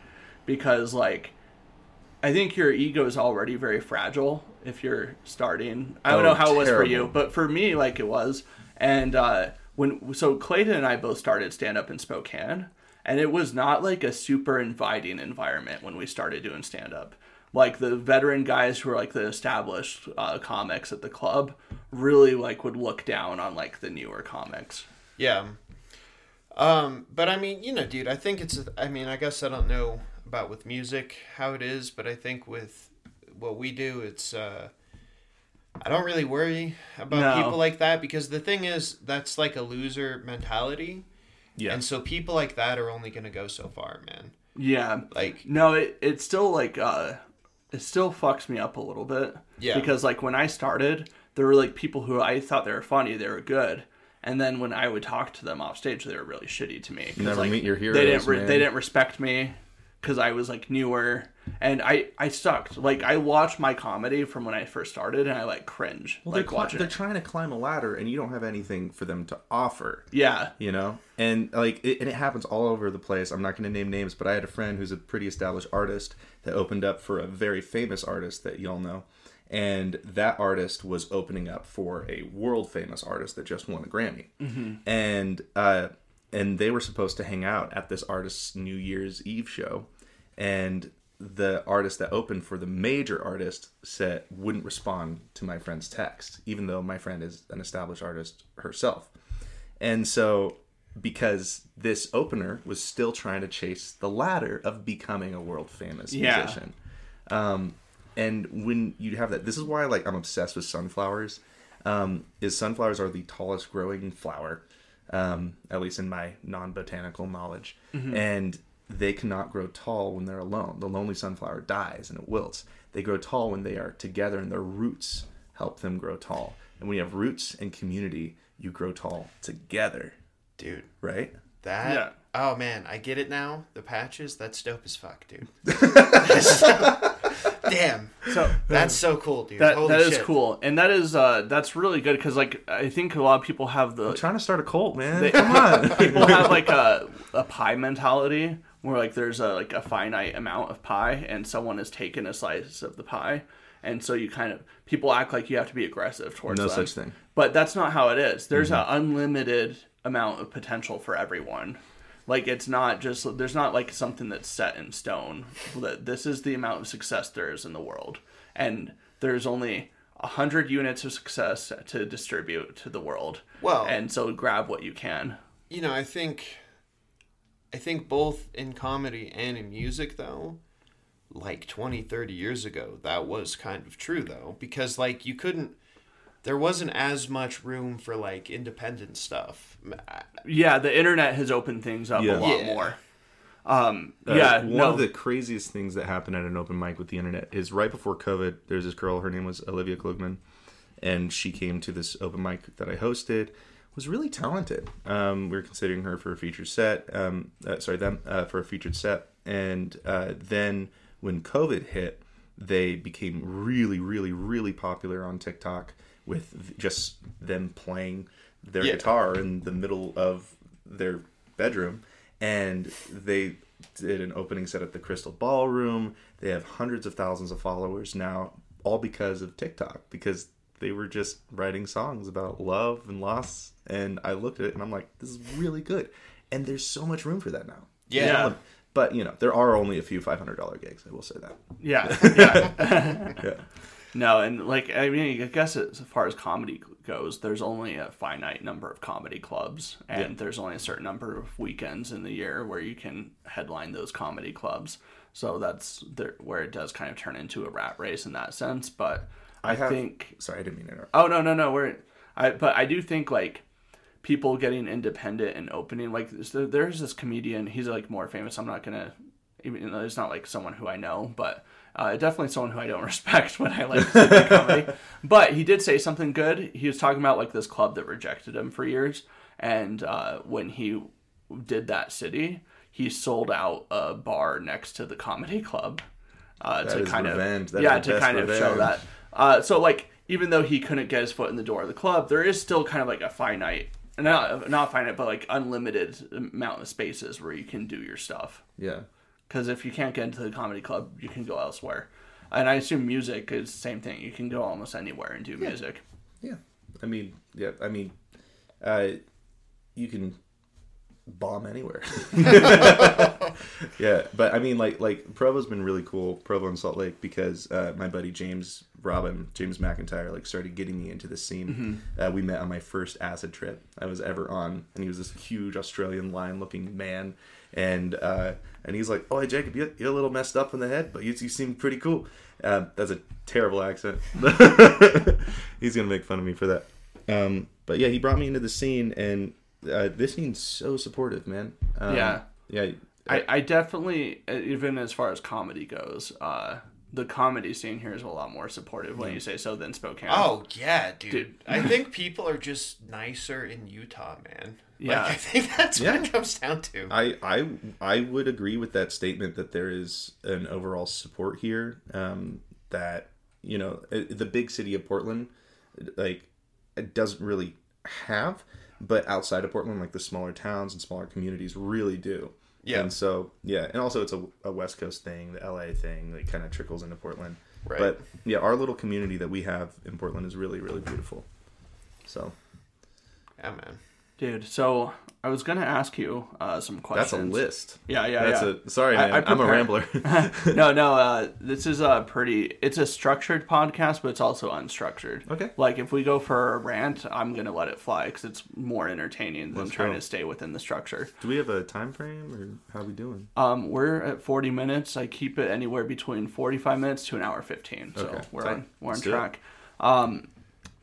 because like I think your ego is already very fragile if you're starting. I don't Oh, know how it was for you, but for me, like it was. And uh, when so Clayton and I both started stand up in Spokane, and it was not like a super inviting environment when we started doing stand up. Like the veteran guys who were like the established uh, comics at the club really like would look down on like the newer comics. Yeah. Um, but I mean, you know, dude, I think it's. I mean, I guess I don't know about with music how it is, but I think with what we do, it's. uh I don't really worry about No. people like that because the thing is, that's like a loser mentality, Yeah. and so people like that are only gonna go so far, man. Yeah, Like, No, it it still like uh it still fucks me up a little bit. Yeah. Because like when I started, there were like people who I thought they were funny, they were good. And then when I would talk to them off stage, they were really shitty to me. 'Cause, Never like, meet your heroes. They didn't re- man. they didn't respect me because I was like newer, and I I sucked. Like I watched my comedy from when I first started, and I like cringe. Well, like they're, watching they're it. trying to climb a ladder, and you don't have anything for them to offer. Yeah. You know, and like, it, and it happens all over the place. I'm not going to name names, but I had a friend who's a pretty established artist that opened up for a very famous artist that y'all know, and that artist was opening up for a world famous artist that just won a Grammy, and uh, and they were supposed to hang out at this artist's New Year's Eve show, and the artist that opened for the major artist said wouldn't respond to my friend's text, even though my friend is an established artist herself. And so, because this opener was still trying to chase the ladder of becoming a world famous Yeah. musician, um, and when you have that, this is why like I'm obsessed with sunflowers. Um, is sunflowers are the tallest growing flower, um, at least in my non botanical knowledge, and they cannot grow tall when they're alone. The lonely sunflower dies and it wilts. They grow tall when they are together, and their roots help them grow tall. And when you have roots and community, you grow tall together, dude, right? that. Yeah. Oh man, I get it now. The patches, that's dope as fuck, dude. Damn, So that's so cool, dude. that Holy that is shit. cool, and that is uh that's really good because like I think a lot of people have the I'm trying to start a cult, man. They- Come on. people have like a, a pie mentality where like there's a like a finite amount of pie and someone has taken a slice of the pie. And so you kind of people act like you have to be aggressive towards No them. such thing. but that's not how it is. There's Mm-hmm. an unlimited amount of potential for everyone. Like it's not just there's not like something that's set in stone. That this is the amount of success there is in the world. And there's only a hundred units of success to distribute to the world. Well- and so grab what you can. You know, I think I think both in comedy and in music though, like 20, 30 years ago, that was kind of true though, because like you couldn't there wasn't as much room for like independent stuff. Yeah, the internet has opened things up Yeah. a lot Yeah. more. Um, Uh, yeah, one no, of the craziest things that happened at an open mic with the internet is right before COVID. There's this girl. Her name was Olivia Klugman, and she came to this open mic that I hosted. Was really talented. Um, we were considering her for a featured set. Um, uh, sorry, them uh, for a featured set. And uh, then when COVID hit, they became really, really, really popular on TikTok with just them playing their Yeah. guitar in the middle of their bedroom and they did an opening set at the crystal ballroom they have hundreds of thousands of followers now all because of tiktok because they were just writing songs about love and loss and i looked at it and i'm like this is really good and there's so much room for that now Yeah. Yeah. but you know there are only a few $500 gigs i will say that yeah, yeah. yeah No, and like I mean, I guess as far as comedy goes, there's only a finite number of comedy clubs, and Yeah. there's only a certain number of weekends in the year where you can headline those comedy clubs. So that's there, where it does kind of turn into a rat race in that sense. But I, I have- think, sorry i didn't mean to interrupt oh no, no, no, we're, I but I do think like people getting independent and opening like there's this comedian he's like more famous i'm not gonna even though it's not like someone who i know but uh, definitely someone who i don't respect when i like comedy. But he did say something good. He was talking about like this club that rejected him for years and uh, when he did that city he sold out a bar next to the comedy club uh, to kind revenge. of That yeah to kind of show that uh, so like even though he couldn't get his foot in the door of the club, there is still kind of like a finite, not not finite, but like unlimited amount of spaces where you can do your stuff. yeah Because if you can't get into the comedy club, you can go elsewhere. And I assume music is the same thing. You can go almost anywhere and do music. Yeah, I mean, yeah, I mean, uh, you can bomb anywhere. yeah, but I mean, like, like Provo's been really cool, Provo and Salt Lake, because uh, my buddy James Robin, James McIntyre, like started getting me into the scene. Uh, we met on my first acid trip I was ever on, and he was this huge Australian lion-looking man, and uh, and he's like, "Oh, hey, Jacob, you you're a little messed up in the head, but you, you seem pretty cool." Uh, that's a terrible accent. he's gonna make fun of me for that. Um, but yeah, he brought me into the scene, and uh, this scene's so supportive, man. Um, Yeah. yeah. I, I definitely, even as far as comedy goes, uh, the comedy scene here is a lot more supportive when you say so than Spokane. Oh yeah, dude. Dude. I think people are just nicer in Utah, man. Yeah. Like, I think that's Yeah. what it comes down to. I, I I would agree with that statement that there is an overall support here. Um, that you know uh, the big city of Portland, like it doesn't really have, but outside of Portland, like the smaller towns and smaller communities really do. Yeah. And so yeah, and also it's a, a West Coast thing, the LA thing that kind of trickles into Portland. Right. But yeah, our little community that we have in Portland is really really beautiful. So yeah, man. Dude, so I was going to ask you uh, some questions. that's a list. Yeah, yeah, That's yeah. a sorry, man. I am a rambler. no, no. Uh, this is a pretty. It's a structured podcast, but it's also unstructured. Okay. Like if we go for a rant, I'm gonna let it fly because it's more entertaining than Let's trying go. to stay within the structure. Do we have a time frame or how we doing? Um, we're at 40 minutes. I keep it anywhere between 45 minutes to an hour 15. So Okay, we're tight. on we're on Let's track. Um,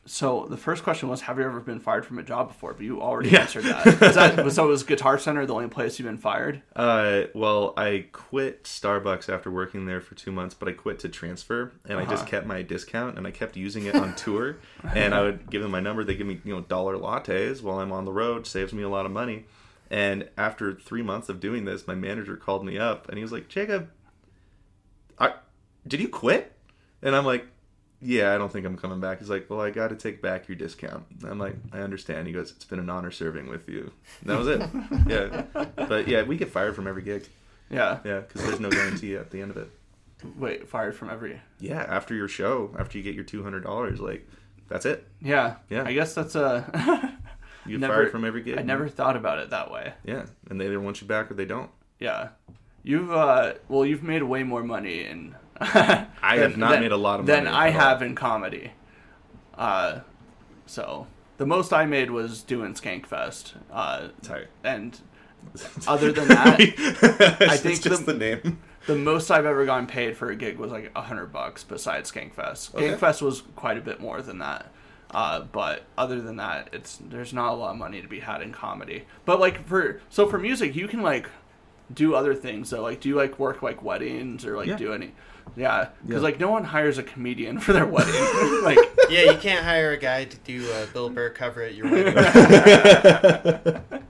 so the first question was, have you ever been fired from a job before? But you already Yeah. answered that. Is that. So was Guitar Center the only place you've been fired? Uh, well, I quit Starbucks after working there for two months, but I quit to transfer, and I just Uh-huh. kept my discount, and I kept using it on tour. and I would give them my number. They give me you know dollar lattes while I'm on the road. Saves me a lot of money. And after three months of doing this, my manager called me up, and he was like, "Jacob, I, did you quit?" And I'm like, "Yeah, I don't think I'm coming back." He's like, "Well, I got to take back your discount." I'm like, "I understand." He goes, "It's been an honor serving with you." And that was it. yeah, but yeah, we get fired from every gig. Yeah. Yeah, because there's no guarantee at the end of it. Wait, fired from every. Yeah, after your show, after you get your two hundred dollars, like that's it. Yeah. Yeah. I guess that's a. You get Never- fired from every gig. I never thought about it that way. Yeah, and they either want you back or they don't. Yeah. You've uh well you've made way more money in I have not made a lot of money. than I all. have in comedy. Uh so the most I made was doing Skankfest. Uh Tight. and other than that, I think it's just the- the, name. the most I've ever gotten paid for a gig was like a hundred bucks besides Skankfest. Okay. Skankfest was quite a bit more than that. Uh, but other than that, it's there's not a lot of money to be had in comedy. But like for so for music, you can like do other things. So like, do you like work like weddings or like Yeah. do any? Yeah, because Yeah. like no one hires a comedian for their wedding. like Yeah, you can't hire a guy to do a Bill Burr cover at your wedding.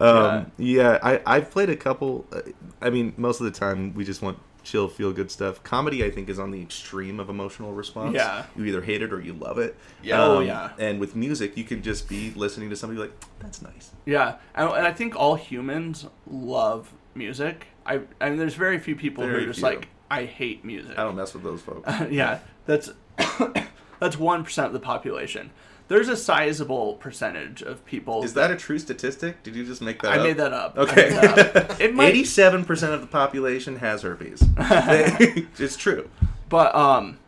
Um, yeah, I I've played a couple. Uh, I mean, most of the time we just want chill, feel good stuff. Comedy, I think, is on the extreme of emotional response. Yeah. you either hate it or you love it. Yeah. Oh, Um, yeah. And with music, you can just be listening to somebody like, that's nice. Yeah, and, and I think all humans love music. I and there's very few people who are just few. like I hate music. I don't mess with those folks. yeah, that's that's one percent of the population. There's a sizable percentage of people. Is that a true statistic? Did you just make that I up? made that up. I Okay. made that up. It might, Eighty-seven percent of the population has herpes. it's true. but um,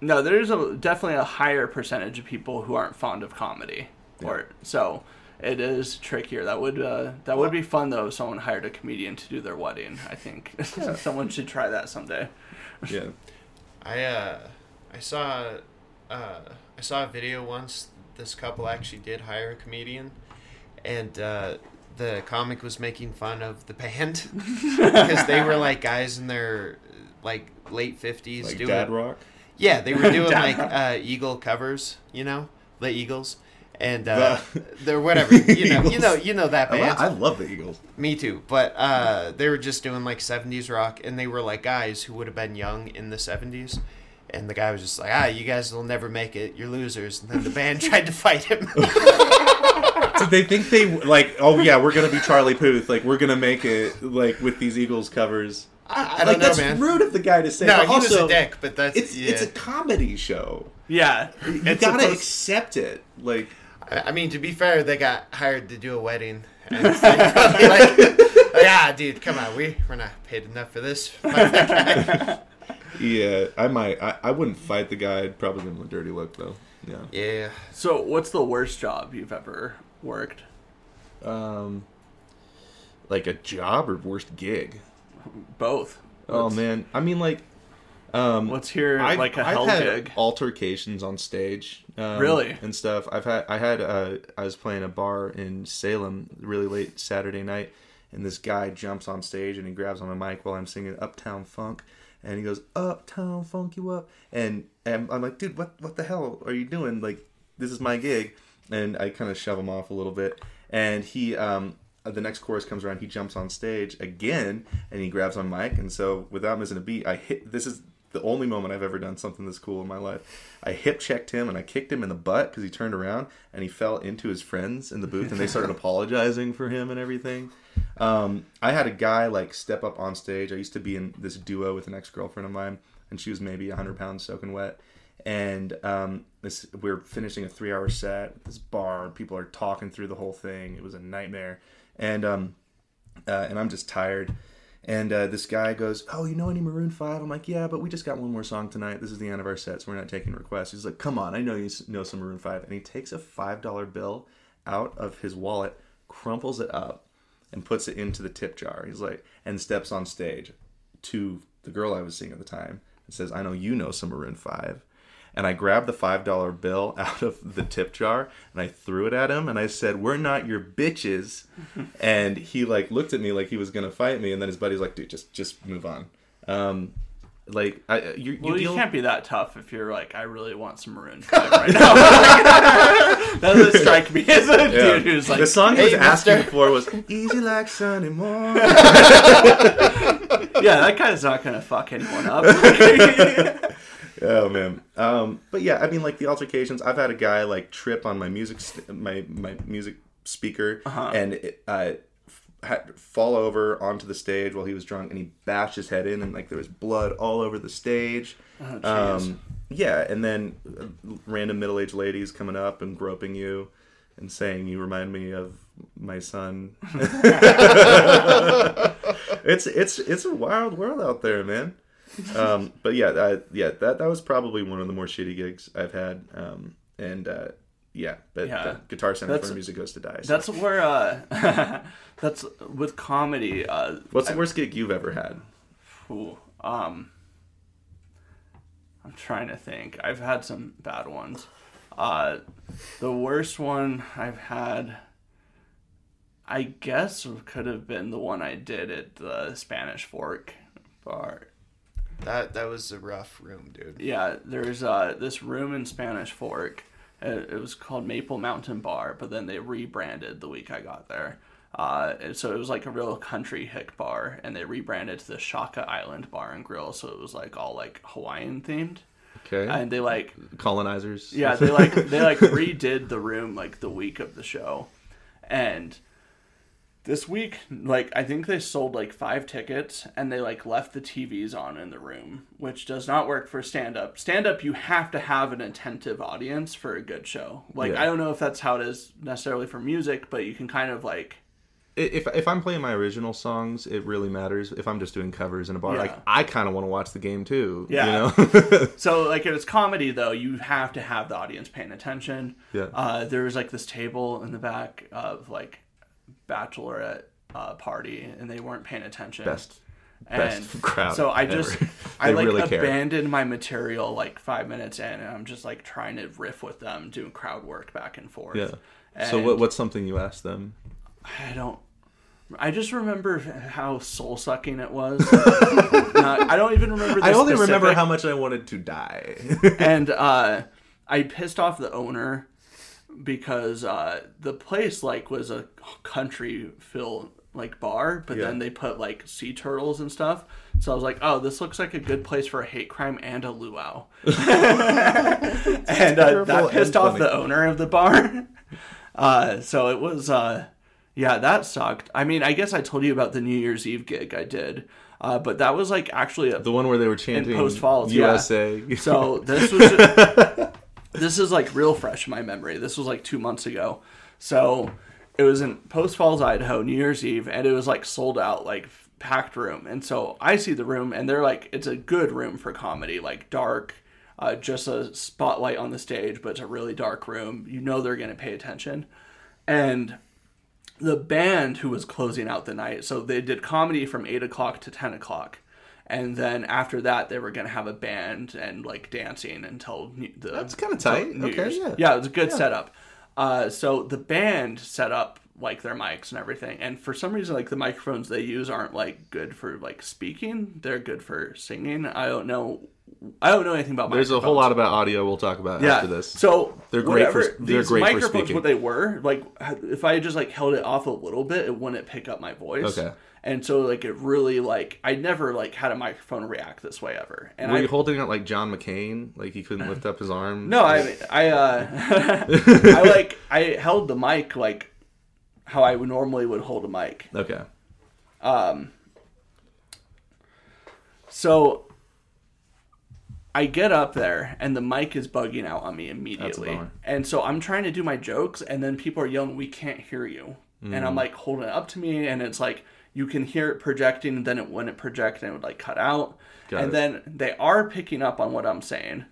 no, there's a definitely a higher percentage of people who aren't fond of comedy. Or so it is trickier. That would uh, that would be fun though if someone hired a comedian to do their wedding. I think someone should try that someday. Yeah. I uh, I saw, uh, I saw a video once. This couple actually did hire a comedian, and uh, the comic was making fun of the band because they were like guys in their like late fifties Like doing. dad rock. Yeah, they were doing like uh, Eagle covers. You know, the Eagles, and uh, The- they're whatever. You know, you know, you know that band. I love the Eagles. Me too. But uh, they were just doing like 70s rock, and they were like guys who would have been young in the 70s. And the guy was just like, ah, you guys will never make it. You're losers. And then the band tried to fight him. Did they think they like? Oh yeah, we're gonna be Charlie Puth. Like we're gonna make it like with these Eagles covers. I, I like don't know, that's man. rude of the guy to say. No, but he was a dick, but that's. It's yeah. it's a comedy show. Yeah, You it's gotta supposed- accept it. Like I I mean, to be fair, they got hired to do a wedding. And they probably like, yeah, dude, come on. We, we're not paid enough for this. Fuck that guy. yeah, I might. I, I wouldn't fight the guy. I'd probably give him a dirty look though. Yeah. yeah. So, what's the worst job you've ever worked? Um. Like a job or worst gig? Both. Oh Let's- man, I mean like. Um, Let's hear I've, like a I've hell gig. altercations on stage, um, Really? and stuff. I've had I had uh, I was playing a bar in Salem really late Saturday night, and this guy jumps on stage and he grabs on my mic while I'm singing Uptown Funk, and he goes Uptown Funk you up, and, and I'm like, dude, what what the hell are you doing? Like this is my gig, and I kind of shove him off a little bit, and he um the next chorus comes around, he jumps on stage again, and he grabs on mic, and so without missing a beat, I hit. This is the only moment I've ever done something this cool in my life. I hip checked him and I kicked him in the butt because he turned around and he fell into his friends in the booth and they started apologizing for him and everything. Um, I had a guy like step up on stage. I used to be in this duo with an ex girlfriend of mine, and she was maybe 100 pounds soaking wet. And um, this, we're finishing a three hour set at this bar. People are talking through the whole thing. It was a nightmare. And um, uh, and I'm just tired. And uh, this guy goes, "Oh, you know any Maroon 5? I'm like, "Yeah, but we just got one more song tonight. This is the end of our set, so we're not taking requests." He's like, "Come on, I know you know some Maroon 5." And he takes a five dollar bill out of his wallet, crumples it up, and puts it into the tip jar. He's like, and steps on stage to the girl I was seeing at the time and says, "I know you know some Maroon 5." And I grabbed the five dollar bill out of the tip jar and I threw it at him and I said, "We're not your bitches." and he like looked at me like he was gonna fight me, and then his buddy's like, "Dude, just just move on." Um, like I, you, you Well, you deal. can't be that tough if you're like, I really want some Maroon 5 right now. that doesn't strike me as a Yeah. dude who's like, the song he was "Hey, asking mister." for was "Easy like Sunday morning." yeah, that guy's not gonna fuck anyone up. Oh man. Um, but yeah, I mean, like the altercations. I've had a guy like trip on my music, st- my my music speaker, Uh-huh. and it, uh, f- had fall over onto the stage while he was drunk, and he bashed his head in, and like there was blood all over the stage. Oh, um, yeah, and then uh, random middle aged ladies coming up and groping you and saying you remind me of my son. it's it's it's a wild world out there, man. Um, but yeah, I, yeah, that that was probably one of the more shitty gigs I've had. Um, and uh, yeah, but Yeah. uh, Guitar Center for Music Goes to Die. So. that's where, uh, that's with comedy. Uh, What's the worst gig you've ever had? Ooh, um, I'm trying to think. I've had some bad ones. Uh, the worst one I've had, I guess, could have been the one I did at the Spanish Fork bar. That that was a rough room, dude. Yeah, there's uh, this room in Spanish Fork. It, it was called Maple Mountain Bar, but then they rebranded the week I got there. Uh, and so it was like a real country hick bar, and they rebranded to the Shaka Island Bar and Grill, so it was like all like Hawaiian themed. Okay. And they like Colonizers. yeah, they like they like redid the room like the week of the show. And this week, like I think they sold like five tickets and they like left the TVs on in the room, which does not work for stand up. Stand up you have to have an attentive audience for a good show. Like Yeah. I don't know if that's how it is necessarily for music, but you can kind of like if if I'm playing my original songs, it really matters. If I'm just doing covers in a bar, Yeah. like I kind of want to watch the game too. Yeah. You know. So like if it's comedy though, you have to have the audience paying attention. Yeah. Uh, there was like this table in the back of like bachelorette uh, party, and they weren't paying attention. best And best crowd. So I just I like really care. abandoned my material like five minutes in, and I'm just like trying to riff with them, doing crowd work back and forth. Yeah. So what what's something you asked them? I don't. I just remember how soul sucking it was. Not, I don't even remember. The I only remember how much I wanted to die. and uh, I pissed off the owner because uh, the place like was a country fill like bar, but Yeah. then they put like sea turtles and stuff. So I was like, "Oh, this looks like a good place for a hate crime and a luau." and uh, that pissed off funny. the owner of the bar. Uh, so it was, uh, yeah, that sucked. I mean, I guess I told you about the New Year's Eve gig I did, uh, but that was like actually a the one where they were chanting Post Falls, yeah. USA. so this was this is like real fresh in my memory. This was like two months ago. So it was in Post Falls, Idaho, New Year's Eve, and it was like sold out, like packed room. And so I see the room, and they're like, it's a good room for comedy, like dark, uh, just a spotlight on the stage, but it's a really dark room. You know they're gonna pay attention, and the band who was closing out the night. So they did comedy from eight o'clock to ten o'clock, and then after that they were gonna have a band and like dancing until the. That's kinda tight. New Okay, Year's. yeah. Yeah, it was a good setup. Uh, so the band set up like their mics and everything, and for some reason, like the microphones they use aren't like good for like speaking. They're good for singing. I don't know. I don't know anything about. There's a whole lot about audio we'll talk about Yeah. after this. So They're great for- they're these great for microphones, speaking. what they were like, if I just like held it off a little bit, it wouldn't pick up my voice. Okay. And so like it really like I never like had a microphone react this way ever. And Were I you holding it like John McCain? Like he couldn't lift up his arm? no, I I uh I like I held the mic like how I would normally would hold a mic. Okay. Um. So I get up there and the mic is bugging out on me immediately. And so I'm trying to do my jokes and then people are yelling, We can't hear you. And I'm like holding it up to me and it's like you can hear it projecting and then it wouldn't project and it would like cut out. Got and it. then they are picking up on what I'm saying.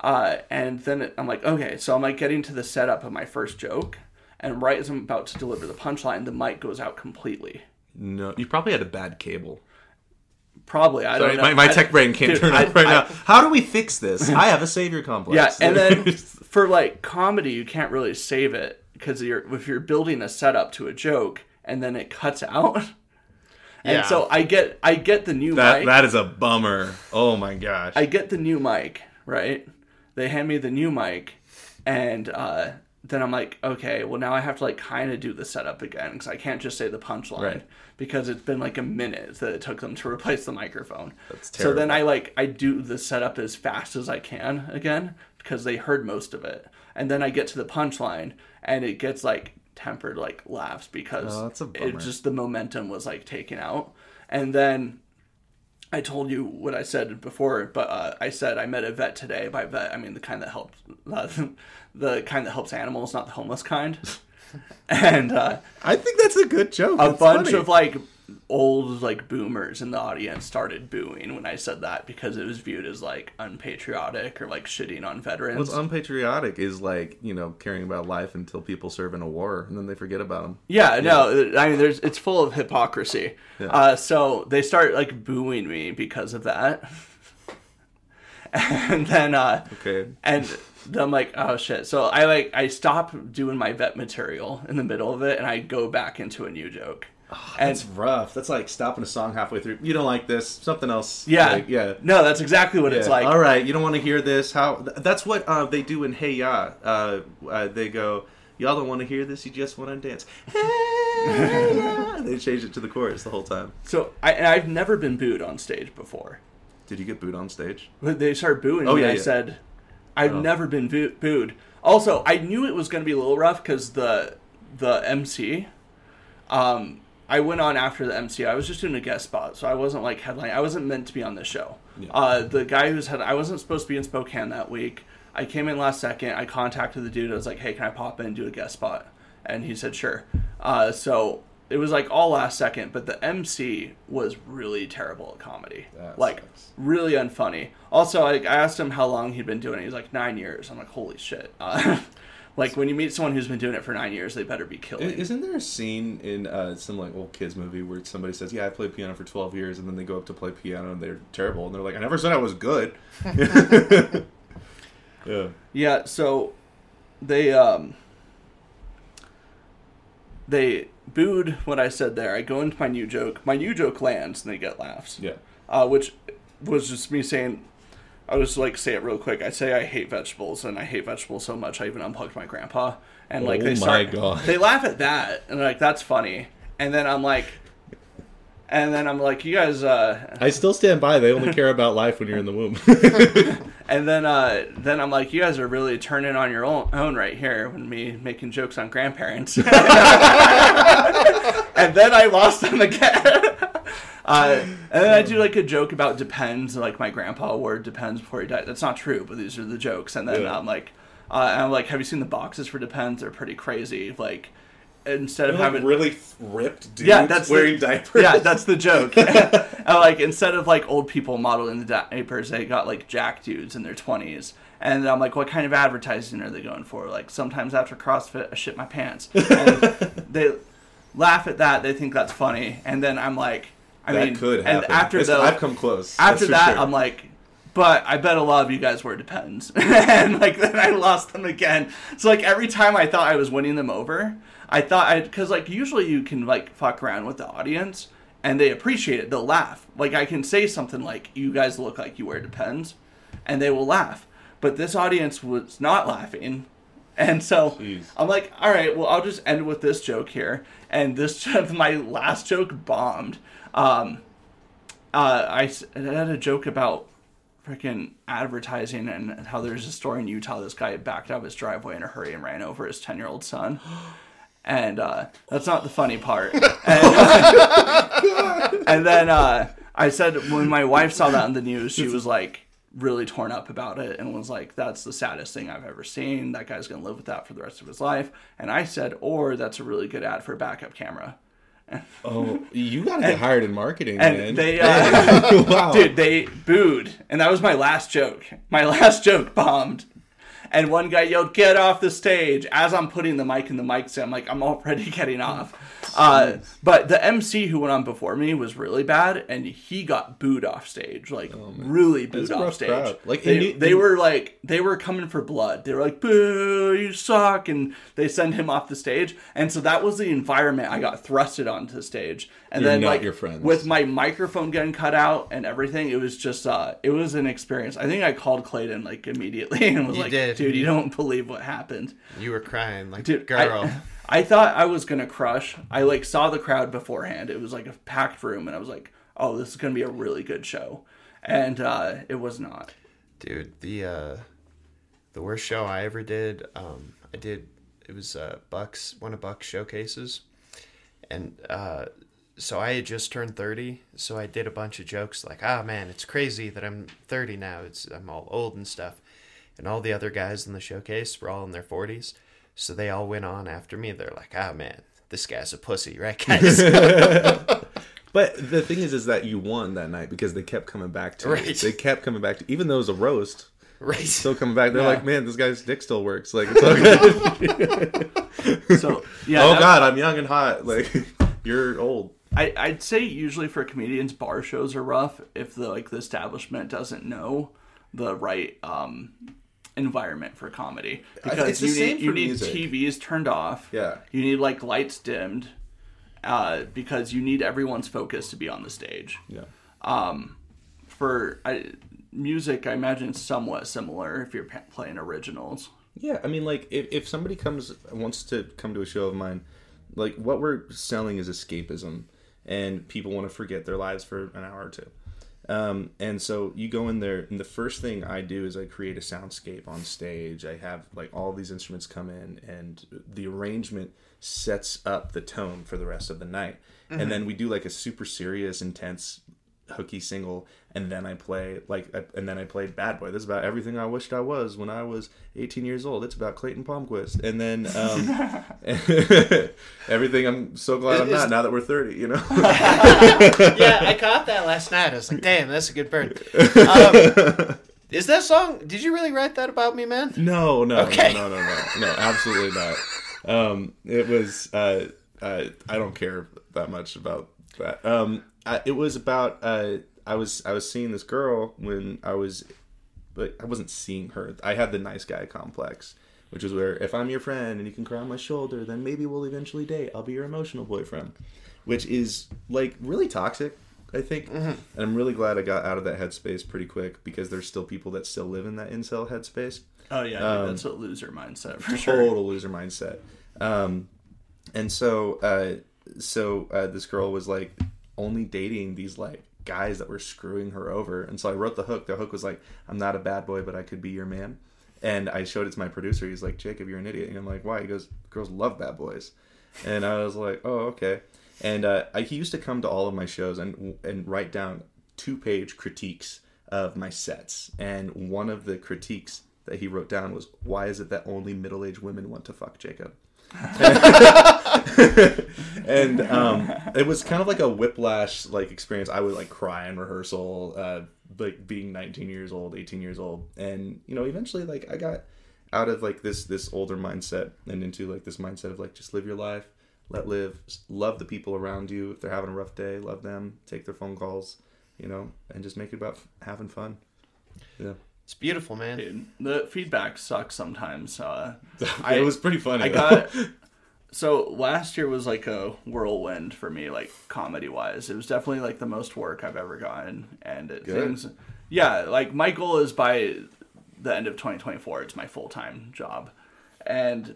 Uh, and then it, I'm like, okay, so I'm like getting to the setup of my first joke, and right as I'm about to deliver the punchline, the mic goes out completely. No, you probably had a bad cable. Probably, I Sorry, don't know. my, my I- tech brain can't dude, turn I- off right I- now. How do we fix this? I have a savior complex. Yeah, complex. and then for like comedy, you can't really save it because you're if you're building a setup to a joke and then it cuts out. And Yeah. so I get I get the new that mic. that is a bummer. Oh my gosh. I get the new mic, right? They hand me the new mic, and uh, then I'm like, okay, well now I have to like kind of do the setup again because I can't just say the punchline Right. because it's been like a minute that it took them to replace the microphone. That's terrible. So then. I like I do the setup as fast as I can again because they heard most of it, and then I get to the punchline and it gets like tempered like laughs because Oh, it just the momentum was like taken out, and then. I told you what I said before, but uh, I said I met a vet today. By vet, I mean the kind that helps, uh, the kind that helps animals, not the homeless kind. and uh, I think that's a good joke. a That's bunch funny. of like old like boomers in the audience started booing when I said that because it was viewed as like unpatriotic or like shitting on veterans. What's unpatriotic is like you know caring about life until people serve in a war and then they forget about them. Yeah, no, I mean, there's it's full of hypocrisy. Uh, so they start like booing me because of that, and then uh, Okay. and then I'm like, oh shit. So I like I stop doing my vet material in the middle of it, and I go back into a new joke. And That's rough. That's like stopping a song halfway through. You don't like this. Something else. yeah, Like, yeah. No, that's exactly what it's like. All right, you don't want to hear this. How? th- That's what uh, they do in Hey Ya. Uh, uh, they go, y'all don't want to hear this. You just want to dance. Hey Ya. they change it to the chorus the whole time. So I, I've never been booed on stage before. Did you get booed on stage? They started booing Oh, me. yeah, I yeah. said, I've Oh. never been boo- booed. Also, I knew it was going to be a little rough because the the MC. Um, I went on after the MC. I was just doing a guest spot, so I wasn't like headline. I wasn't meant to be on this show. Yeah. Uh, the guy who's had I wasn't supposed to be in Spokane that week. I came in last second. I contacted the dude. I was like, "Hey, can I pop in and do a guest spot?" And he said, "Sure." Uh, so it was like all last second, but the MC was really terrible at comedy. That like sucks. really unfunny. Also, I, I asked him how long he'd been doing it. He's like nine years. I'm like, holy shit. Uh, like when you meet someone who's been doing it for nine years, they better be killing. Isn't there a scene in uh, some like old kids movie where somebody says, "Yeah, I played piano for 12 years," and then they go up to play piano and they're terrible, and they're like, "I never said I was good." yeah. Yeah, so they um they booed what I said there. I go into my new joke. My new joke lands and they get laughs. Yeah. Uh, which was just me saying I was like say it real quick. I say I hate vegetables and I hate vegetables so much I even unplugged my grandpa. And like Oh they my start God. they laugh at that and like that's funny. And then I'm like and then I'm like, you guys uh I still stand by. They only care about life when you're in the womb. And then, uh, then I'm like, you guys are really turning on your own, own right here when me making jokes on grandparents. and then I lost them again. uh, and then I do like a joke about depends, like my grandpa wore depends before he died. That's not true, but these are the jokes. And then Yeah. I'm like, uh, and I'm like, have you seen the boxes for depends? They're pretty crazy. Like, instead of having really ripped dudes yeah, that's wearing the, diapers. Yeah, that's the joke. And, like instead of like old people modeling the diapers, they got like jack dudes in their twenties. And I'm like, what kind of advertising are they going for? Like sometimes after CrossFit, I shit my pants. And they laugh at that. They think that's funny. And then I'm like, I that mean, could happen. and after the I've come close. after that, sure. I'm like, but I bet a lot of you guys wear depends. and like then I lost them again. So like every time I thought I was winning them over, I thought I because like usually you can like fuck around with the audience and they appreciate it. They'll laugh. Like I can say something like, "You guys look like you wear depends," and they will laugh. But this audience was not laughing. And so Jeez. I'm like, all right, well, I'll just end with this joke here. And this, my last joke bombed. Um, uh, I, I had a joke about freaking advertising and how there's a store in Utah. This guy backed out of his driveway in a hurry and ran over his 10 year old son. And uh, that's not the funny part. And, and then uh, I said, when my wife saw that on the news, she was like really torn up about it and was like, that's the saddest thing I've ever seen. That guy's going to live with that for the rest of his life. And I said, or that's a really good ad for a backup camera. oh, you gotta get hired in marketing, And man. they, uh, wow. Dude, they booed, and that was my last joke. My last joke bombed. And one guy yelled, "Get off the stage!" As I'm putting the mic in the mic stand, I'm like, I'm already getting off. Uh, but the MC who went on before me was really bad, and he got booed off stage, like really booed off stage. crowd. Like, they, and you- they you- were like, they were coming for blood. They were like, "Boo, you suck!" And they send him off the stage. And so that was the environment I got thrusted onto the stage. And You're then not like your friends. with my microphone getting cut out and everything, it was just uh it was an experience. I think I called Clayton like immediately and was You like, did. dude, you don't believe what happened. You were crying like, Dude, girl. I, I thought I was gonna crush. I like saw the crowd beforehand. It was like a packed room and I was like, oh, this is gonna be a really good show. And uh it was not. dude the uh the worst show i ever did um i did it was uh bucks one of bucks showcases and uh so i had just turned 30 so i did a bunch of jokes like ah man it's crazy that i'm 30 now it's i'm all old and stuff and all the other guys in the showcase were all in their 40s so they all went on after me they're like ah man this guy's a pussy right guys But the thing is, is that you won that night because they kept coming back to Right. it. They kept coming back to, even though it was a roast, right still coming back. They're Yeah. like, man, this guy's dick still works. Like, it's all good. So yeah, oh that- God, I'm young and hot. Like, you're old. I, I'd say usually for comedians, bar shows are rough if the like the establishment doesn't know. the right um, environment for comedy because it's the you same need you need music. TVs turned off. Yeah. You need like lights dimmed uh, because you need everyone's focus to be on the stage. Yeah. For I, music, I imagine somewhat similar if you're playing originals. Yeah, I mean, like if, if somebody comes wants to come to a show of mine, like what we're selling is escapism, and people want to forget their lives for an hour or two. Um, and so you go in there, and the first thing I do is I create a soundscape on stage. I have like all these instruments come in, and the arrangement sets up the tone for the rest of the night. And then we do like a super serious, intense, hooky single, and then I play like, and then I played Bad Boy. This is about everything I wished I was when I was 18 years old. It's about Clayton Palmquist, and then um, everything I'm so glad I'm not now that we're 30. You know. yeah, I caught that last night. I was like, damn, that's a good burn. Um, is that song? Did you really write that about me, man? No, no, Okay. no, no, no, no, no, absolutely not. Um, it was. Uh, uh, I don't care that much about that. Um, It was about. Uh, I was. I was seeing this girl when I was, but I wasn't seeing her. I had the nice guy complex, which is where if I'm your friend and you can cry on my shoulder, then maybe we'll eventually date. I'll be your emotional boyfriend, which is like really toxic. I think, and I'm really glad I got out of that headspace pretty quick because there's still people that still live in that incel headspace Oh yeah, Um, that's a loser mindset for sure. total loser mindset. Um, and so, uh, so uh, this girl was like only dating these like guys that were screwing her over. And so I wrote the hook. The hook was like, "I'm not a bad boy, but I could be your man." And I showed it to my producer. He's like, "Jacob, you're an idiot." And I'm like, "Why?" He goes, "Girls love bad boys." And I was like, "Oh, okay." And uh, I, he used to come to all of my shows and and write down two page critiques of my sets. And one of the critiques that he wrote down was, "Why is it that only middle aged women want to fuck Jacob?" and um, it was kind of like a whiplash like experience. I would like cry in rehearsal, uh, like being 19 years old, 18 years old, and you know, eventually, like I got out of like this this older mindset and into like this mindset of like just live your life, let live, love the people around you. If they're having a rough day, love them, take their phone calls, you know, and just make it about having fun. Yeah, It's beautiful, man. Dude, the feedback sucks sometimes. Uh, I- it was pretty funny. I though. got so last year was like a whirlwind for me, like comedy wise. It was definitely like the most work I've ever gotten, and it, Good. things. Yeah, like my goal is by the end of 2024, it's my full time job, and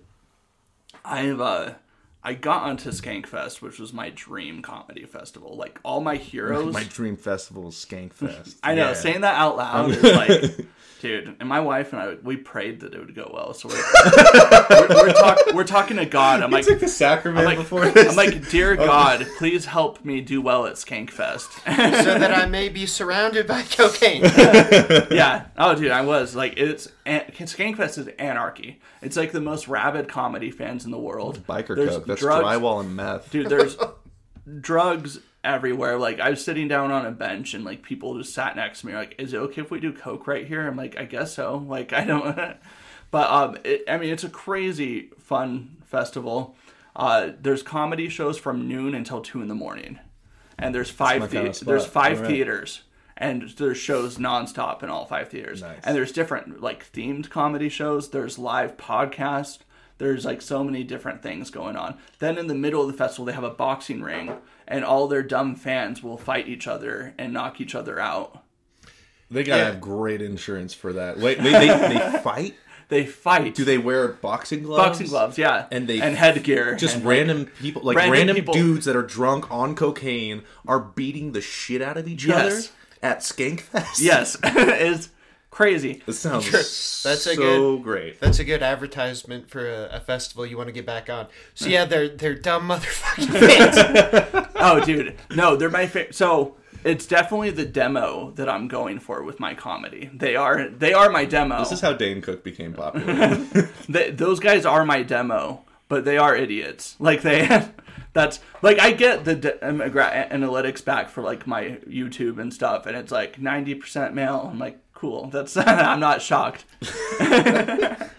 I've uh, I got onto Skankfest, which was my dream comedy festival. Like all my heroes, my dream festival is Skankfest. I know Yeah. saying that out loud is like, dude. And my wife and I, we prayed that it would go well. So we're we're, we're, talk, we're talking to God. I'm like, took the sacrament I'm like, before this. I'm like, dear oh. God, please help me do well at Skankfest. so that I may be surrounded by cocaine. yeah. Oh, dude, I was like, it's an- Skankfest is anarchy. It's like the most rabid comedy fans in the world. biker There's coke. That's drugs- drywall and meth. dude there's drugs everywhere like i was sitting down on a bench and like people just sat next to me like is it okay if we do coke right here i'm like i guess so like i don't but um it, i mean it's a crazy fun festival uh there's comedy shows from noon until two in the morning and there's five my kinda there's five Alright. theaters and there's shows nonstop in all five theaters Nice. and there's different like themed comedy shows there's live podcast there's like so many different things going on then in the middle of the festival they have a boxing ring and all their dumb fans will fight each other and knock each other out They gotta Yeah. have great insurance for that. Wait, they, they, they fight? they fight Do they wear boxing gloves? boxing gloves yeah And they- and headgear Just and, like, random people, like random random, people- dudes that are drunk on cocaine, are beating the shit out of each Yes. other at Skankfest. yes it's crazy It sounds Sure. That's so a good- great. That's a good advertisement for a, a festival you want to get back on. So yeah, they're they're dumb motherfucking fans. oh dude no they're my favorite so it's definitely the demo that i'm going for with my comedy they are they are my demo This is how Dane Cook became popular. they, those guys are my demo, but they are idiots. Like they, that's like I get the de- demogra- analytics back for like my YouTube and stuff, and it's like ninety percent male. I'm like, cool. That's I'm not shocked.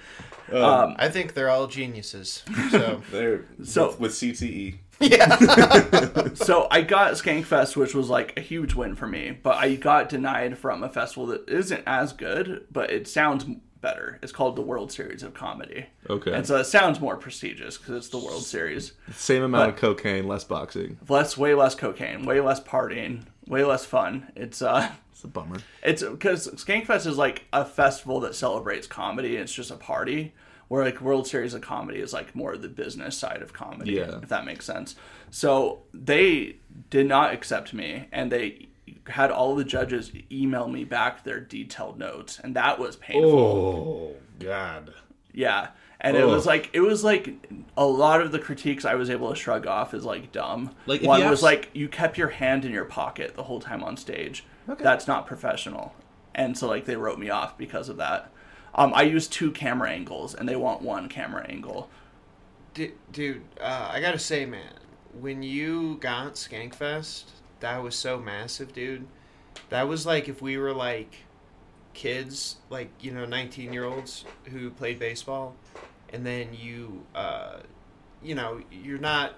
Um, um, I think they're all geniuses. So They're So- with, with CTE. Yeah. so I got Skankfest, which was like a huge win for me, but I got denied from a festival that isn't as good, but it sounds better. It's called the World Series of Comedy. Okay. And so it sounds more prestigious because it's the World Series. Same amount of cocaine, less boxing. Less, way less cocaine, way less partying, way less fun. It's uh, It's a bummer. it's because Skankfest is like a festival that celebrates comedy. It's just a party. Where like World Series of Comedy is like more of the business side of comedy, Yeah. if that makes sense. So they did not accept me, and they had all the judges email me back their detailed notes, and that was painful. Oh God. Yeah. And it was like it was like a lot of the critiques I was able to shrug off is like dumb. Like, if one was ask- like you kept your hand in your pocket the whole time on stage. Okay. That's not professional. And so like they wrote me off because of that. Um, I use two camera angles and they want one camera angle. dude, dude uh, I gotta say, man, when you got Skankfest, that was so massive, dude. That was like if we were like kids, like you know, nineteen year olds who played baseball, and then you, uh, you know, you're not.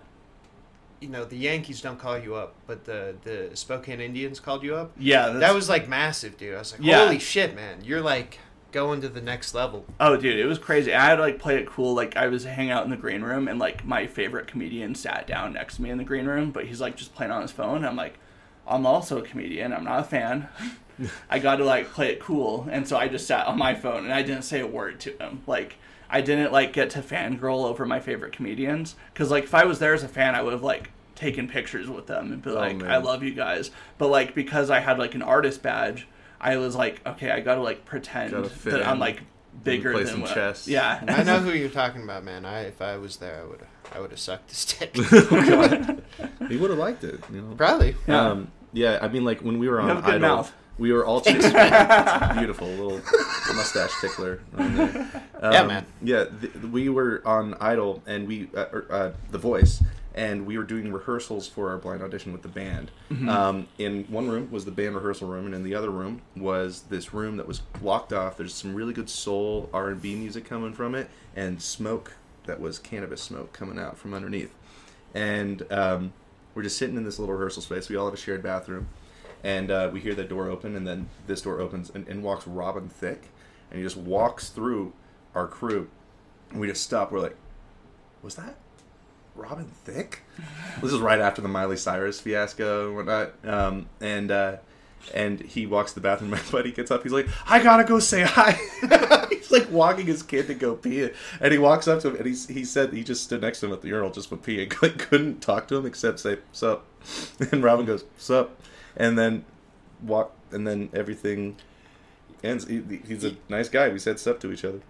You know the Yankees don't call you up, but the the Spokane Indians called you up. Yeah, That was like massive, dude. I was like, Yeah. holy shit, man! You're like going to the next level. Oh, dude, it was crazy. I had to like play it cool. Like I was hanging out in the green room, and like my favorite comedian sat down next to me in the green room, but he's like just playing on his phone. I'm like, I'm also a comedian. I'm not a fan. I got to like play it cool, and so I just sat on my phone and I didn't say a word to him. Like I didn't like get to fangirl over my favorite comedians because like if I was there as a fan, I would have like taken pictures with them and be oh, like, man. I love you guys. But like because I had like an artist badge. I was like, okay, I gotta like pretend Gotta fit that I'm like bigger Play than some what- chess. Yeah, I know who you're talking about, man. I if I was there, I would I would have sucked his dick. He would have liked it, you know. Probably. Yeah. Um, yeah, I mean, like when we were on have a good Idol, mouth. we were all chasing. beautiful little mustache tickler. Um, Yeah, man. Yeah, th- we were on Idol, and we uh, er, uh, The Voice, and we were doing rehearsals for our blind audition with the band. Mm-hmm. Um, in one room was the band rehearsal room, and in the other room was this room that was blocked off. There's some really good soul R and B music coming from it, and smoke that was cannabis smoke coming out from underneath. And um, we're just sitting in this little rehearsal space. We all have a shared bathroom, and uh, we hear the door open, and then this door opens, and, and walks Robin Thicke, and he just walks through our crew, and we just stop. We're like, "Was that Robin Thicke?" this is right after the Miley Cyrus fiasco and whatnot, um, and. Uh, and he walks to the bathroom. My buddy gets up. He's like, "I gotta go say hi." he's like walking his kid to go pee, and he walks up to him, and he's he said he just stood next to him at the urinal just with pee, and couldn't talk to him except say "sup," and Robin goes "sup," and then walk, and then everything ends. He, he's a nice guy. We said "sup" to each other.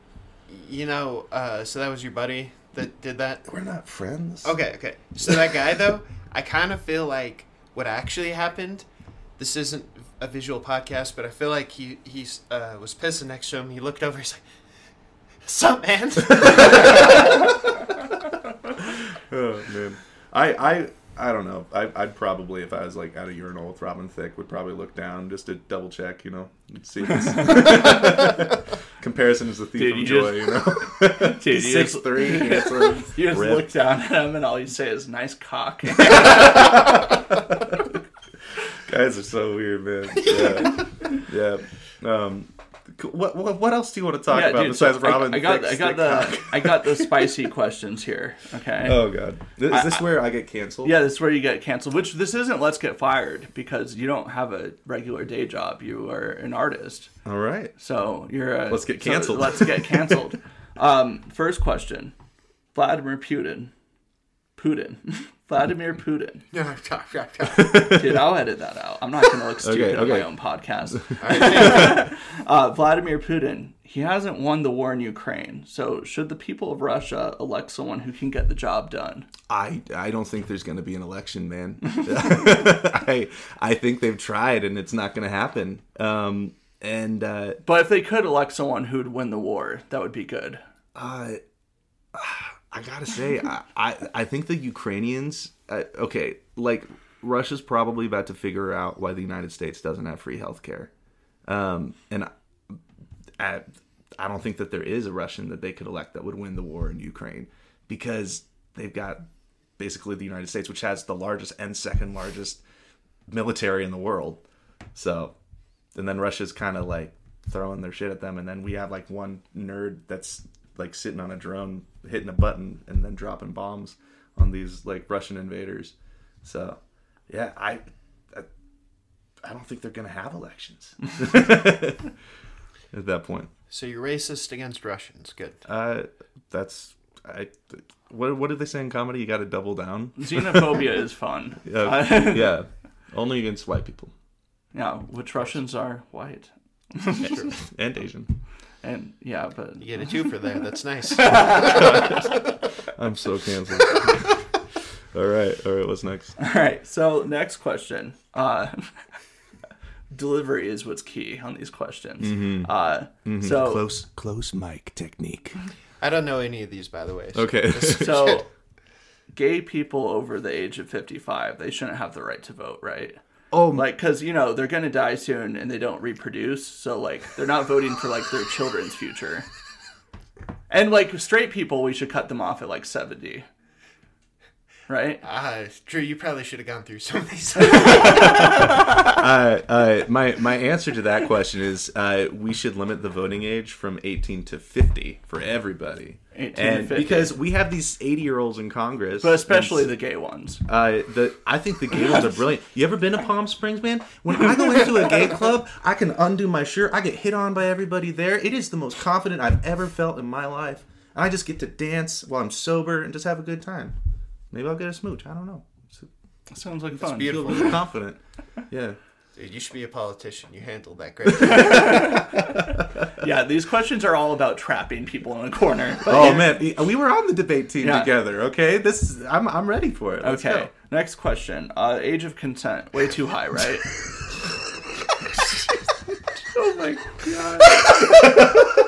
You know, uh, so that was your buddy that did that. We're not friends. Okay, okay. So that guy though, I kind of feel like what actually happened. This isn't a visual podcast, but I feel like he he's uh, was pissing next to him. He looked over. He's like, "Sup, man?" Oh man, I I I don't know. I, I'd probably, if I was like at a urinal with Robin Thicke, would probably look down just to double check, you know, and see comparison is the thief Dude, of you joy, you know. Dude, you Six just- three, handsome, You just look down at him, and all you say is "nice cock." Guys are so weird, man. Yeah, yeah. Um. What, what what else do you want to talk about dude, so besides Robin? I, I got I got the? I got the spicy questions here. Okay. Oh god, is I- this where I get canceled? Yeah, this is where you get canceled. Which this isn't. Let's get fired because you don't have a regular day job. You are an artist, All right. so you're. A, Let's get so canceled. let's get canceled. um, first question: Vladimir Putin. Putin. Vladimir Putin. Dude, I'll edit that out. I'm not going to look stupid on my own podcast. uh, Vladimir Putin. He hasn't won the war in Ukraine, so should the people of Russia elect someone who can get the job done? I I don't think there's going to be an election, man. I I think they've tried and it's not going to happen. Um, and uh, But if they could elect someone who'd win the war, that would be good. uh, I gotta say, I, I I think the Ukrainians. Uh, okay, like Russia's probably about to figure out why the United States doesn't have free healthcare, um, and I, I I don't think that there is a Russian that they could elect that would win the war in Ukraine because they've got basically the United States, which has the largest and second largest military in the world. So, and then Russia's kind of like throwing their shit at them, and then we have like one nerd that's like sitting on a drone, hitting a button, and then dropping bombs on these like Russian invaders. So, yeah, I, I, I don't think they're gonna have elections at that point. So you're racist against Russians. Good. Uh, that's I. What what did they say in comedy? You got to double down. Xenophobia is fun. Yeah, Uh, yeah. Only against white people yeah, which Russians are white. and Asian. And yeah, but You get a two for that. That's nice. I'm so canceled. all right, all right. What's next? all right. So next question. Uh, delivery is what's key on these questions. Uh, So close close mic technique. I don't know any of these, by the way. so- Okay. so gay people over the age of 55 they shouldn't have the right to vote right oh, like because you know they're gonna die soon and they don't reproduce so like they're not voting for like their children's future. And like straight people we should cut them off at like 70 right Ah, Drew, you probably should have gone through some of these. uh, uh, my my answer to that question is uh, we should limit the voting age from 18 to 50 for everybody. 18 to and 50. because we have these 80 year olds in Congress, but especially and the gay ones Uh, the I think the gay ones are brilliant. You ever been to Palm Springs, man? When I go into a gay club, I can undo my shirt. I get hit on by everybody there. It is the most confident I've ever felt in my life. I just get to dance while I'm sober and just have a good time. Maybe I'll get a smooch. I don't know. sounds like fun I beautiful. feel really confident. Yeah. Dude, you should be a politician. You handled that great. yeah these questions are all about trapping people in a corner But Oh yeah. man, we were on the debate team Yeah. together. Okay, this is, I'm I'm ready for it. Let's okay go. next question uh age of consent way too high right oh my god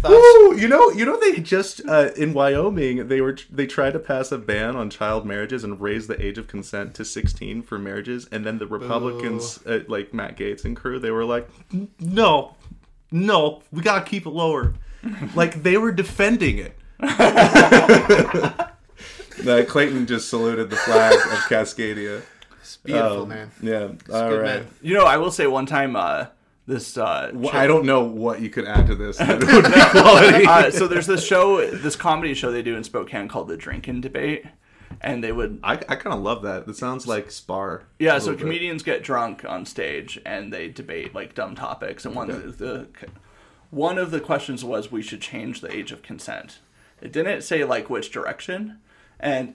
Thoughts? Woo! You know, you know, they just uh, in Wyoming they were they tried to pass a ban on child marriages and raise the age of consent to 16 for marriages, and then the Republicans, uh, like Matt Gaetz and crew, they were like, "No, no, we gotta keep it lower." like they were defending it. Uh, Clayton just saluted the flag of Cascadia. It's beautiful, Um, man. Yeah, all Good right. man. You know, I will say one time, uh, this uh, Well, I don't know what you could add to this. That would be quality. uh, so there's this show, this comedy show they do in Spokane called the Drinking Debate, and they would I, I kind of love that. It sounds like Spar. yeah. So bit. comedians get drunk on stage and they debate like dumb topics, and one of the one of the questions was we should change the age of consent. It didn't say like which direction, and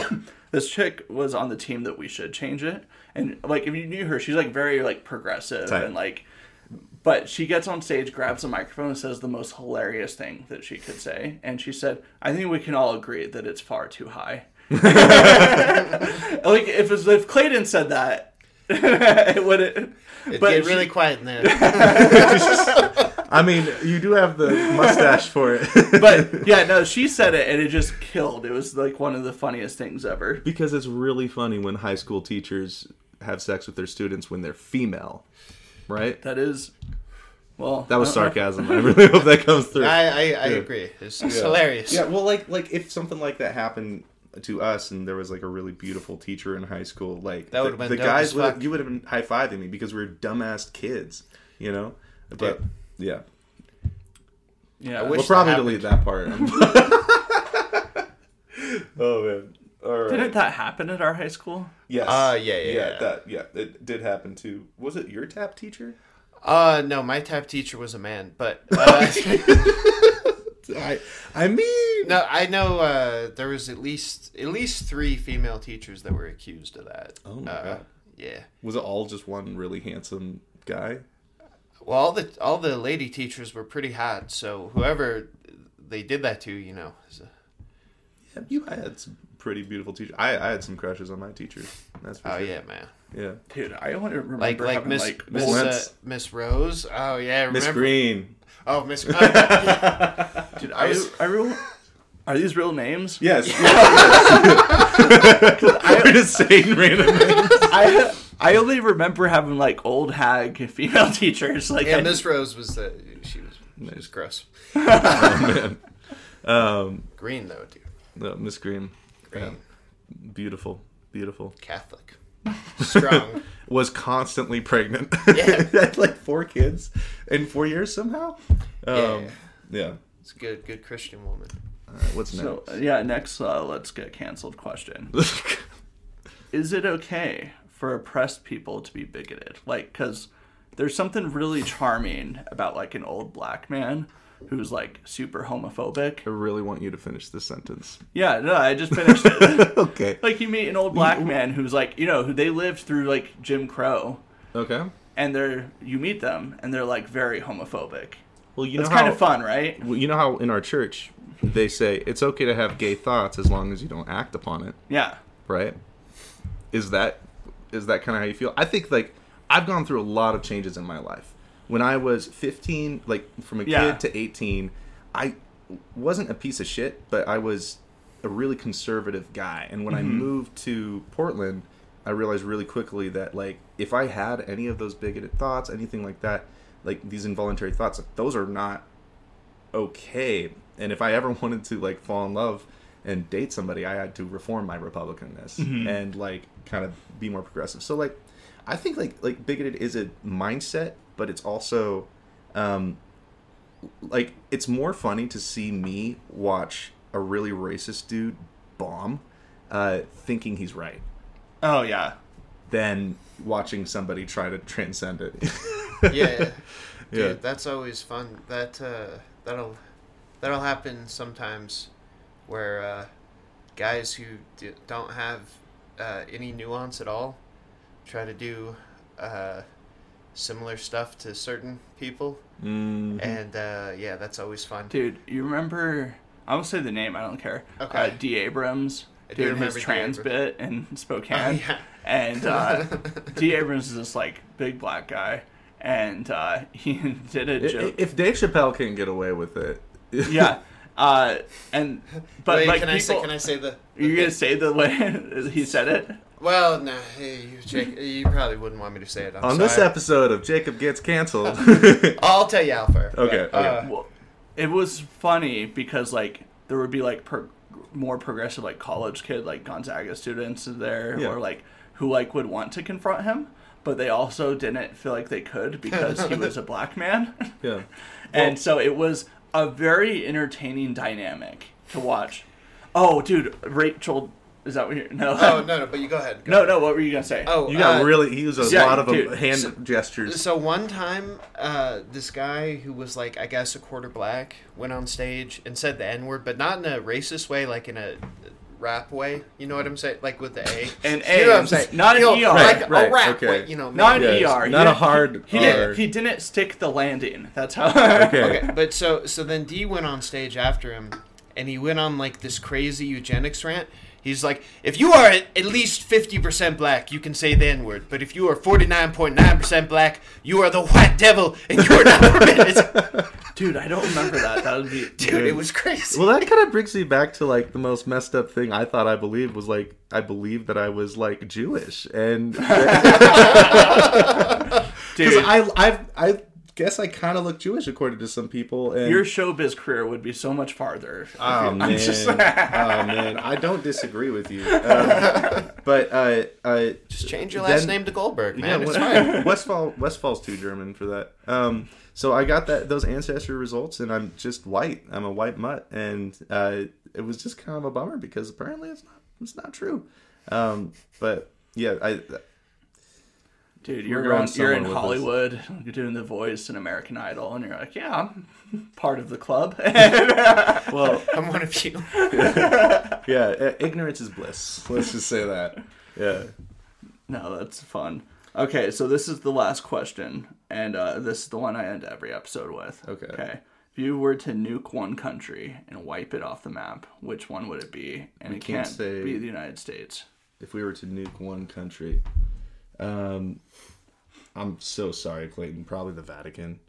this chick was on the team that we should change it. And like if you knew her, she's like very like progressive Tight. and like but she gets on stage, grabs a microphone, and says the most hilarious thing that she could say. And she said, "I think we can all agree that it's far too high." like if if Clayton said that, it would. It'd but get she- really quiet in there. I mean, you do have the mustache for it. but yeah, no, she said it, and it just killed. It was like one of the funniest things ever. because it's really funny when high school teachers have sex with their students when they're female, right? That is, well, That was I don't know. sarcasm. I really hope that comes through. I, I, I Yeah. agree. It's, it's hilarious. Yeah, well, like like if something like that happened to us, and there was like a really beautiful teacher in high school, like That the, would've been the guys would you would have been high fiving me because we were dumbass kids, you know. But yeah, Yeah, I we'll probably delete that part. oh man! All right. didn't that happen at our high school? Yes. Uh, yeah, yeah, yeah. That yeah, it did happen too. Was it your tap teacher? Uh, no, my tap teacher was a man, but uh, I I mean, no, I know uh, there was at least at least three female teachers that were accused of that. Oh my uh, God. Yeah. was it all just one really handsome guy? Well, all the all the lady teachers were pretty hot, so whoever they did that to, you know, is a, Yeah, you had some pretty beautiful teacher. I I had some crushes on my teachers. That's for oh sure. yeah, man. yeah. Dude, I only remember Like like having Miss like Miss Miss uh, Miss Rose. Oh yeah, remember? Miss Green. Oh Miss. Yeah. Dude, I I, was- I real, are these real names? Yes. We're just saying random names. I I only remember having like old hag female teachers. Like yeah, I- Miss Rose was the she was she was gross. Oh, man. Um, Green though, dude. No, Miss Green. Great. Yeah. Beautiful, beautiful. Catholic. Strong. Was constantly pregnant. Yeah. Had like four kids in four years somehow. Um, Yeah. yeah. It's a good, good Christian woman. All right, what's next? So yeah, next uh, let's get canceled question. Is it okay for oppressed people to be bigoted? Like, because there's something really charming about like an old black man who's like super homophobic. I really want you to finish this sentence. Yeah, no, I just finished it. okay. like you meet an old black man who's like, you know, who they lived through like Jim Crow, Okay. and they're you meet them and they're like very homophobic. Well, you know, It's kind of fun, right? well, you know how in our church they say it's okay to have gay thoughts as long as you don't act upon it, Yeah. right? Is that is that kind of how you feel? I think like I've gone through a lot of changes in my life. When I was 15, like from a Yeah. kid to 18, I wasn't a piece of shit, but I was a really conservative guy. And when I mm-hmm. moved to Portland, I realized really quickly that like if I had any of those bigoted thoughts, anything like that, like these involuntary thoughts, like, those are not okay. And if I ever wanted to like fall in love and date somebody, I had to reform my Republicanness mm-hmm. and like kind of be more progressive. So like, I think like like bigoted is a mindset, but it's also, um, like it's more funny to see me watch a really racist dude bomb, uh, thinking he's right, Oh yeah. than watching somebody try to transcend it. Yeah. Dude, Yeah. that's always fun. That uh, that'll that'll happen sometimes, where uh, guys who d- don't have uh, any nuance at all try to do uh, similar stuff to certain people, Mhm. and uh, yeah, that's always fun. Dude, you remember? I won't say the name. I don't care. Okay. Uh, D. Abrams I do doing remember his trans Abrams. bit in Spokane, Oh, yeah. and uh, D. Abrams is this like big black guy, and uh, he did a I- joke. If Dave Chappelle can get away with it, yeah, uh, and but Wait, like can I say? Can I say the? are you gonna say the way he said it? Well, no, hey, you, Jake, you probably wouldn't want me to say it. I'm on this episode of Jacob Gets Canceled. I'll tell you, Alpha. Okay, But, okay. uh, Well, it was funny because like there would be like pro- more progressive like college kid like Gonzaga students there Yeah. or like who like would want to confront him, but they also didn't feel like they could because he was a black man, yeah. and so it was a very entertaining dynamic to watch. Oh, dude, Rachel, is that what you're? No, Oh no, no, but you go ahead. Go no, ahead. no. What were you gonna say? Oh, You got uh, really. He used a yeah, lot of um, dude, hand so- gestures. So one time, uh, this guy who was like, I guess, a quarter black, went on stage and said the N word, but not in a racist way, like in a rap way. You know what I'm saying? Like with the A. An You know what I'm saying? not an You ER. Like Right, right, a rap okay. way. You know, Not an Yeah, ER. not a hard He, R. didn't. He didn't stick the landing. That's how. Okay. Okay, but so so then D went on stage after him, and he went on like this crazy eugenics rant. He's like, if you are at at least fifty percent black, you can say the N word. But if you are forty nine point nine percent black, you are the white devil, and you are not permitted. Dude, I don't remember that. That would be. Dude, it was crazy. Well, that kind of brings me back to like the most messed up thing I thought I believed was like I believed that I was like Jewish, and because Dude, I I I guess I kind of look Jewish according to some people. And your showbiz career would be so much farther. Oh you- man, I'm just- oh man, I don't disagree with you, um, but uh, uh, Just change your last then- name to Goldberg, Yeah, man. it's West- fine. Westfall Westfall's too German for that. Um, so I got that those ancestry results, and I'm just white. I'm a white mutt, and uh, it was just kind of a bummer because apparently it's not it's not true. Um, but yeah, I Dude, We're you're going on, you're in somewhere with Hollywood. You're doing the voice in American Idol, and you're like, yeah, I'm part of the club. well, I'm one of you. yeah, uh, ignorance is bliss. Let's just say that. Yeah. no, that's fun. Okay, so this is the last question, and uh, this is the one I end every episode with. Okay. Okay. If you were to nuke one country and wipe it off the map, which one would it be? And We it can't can't say- be the United States. If we were to nuke one country, um, I'm so sorry, Clayton. Probably the Vatican.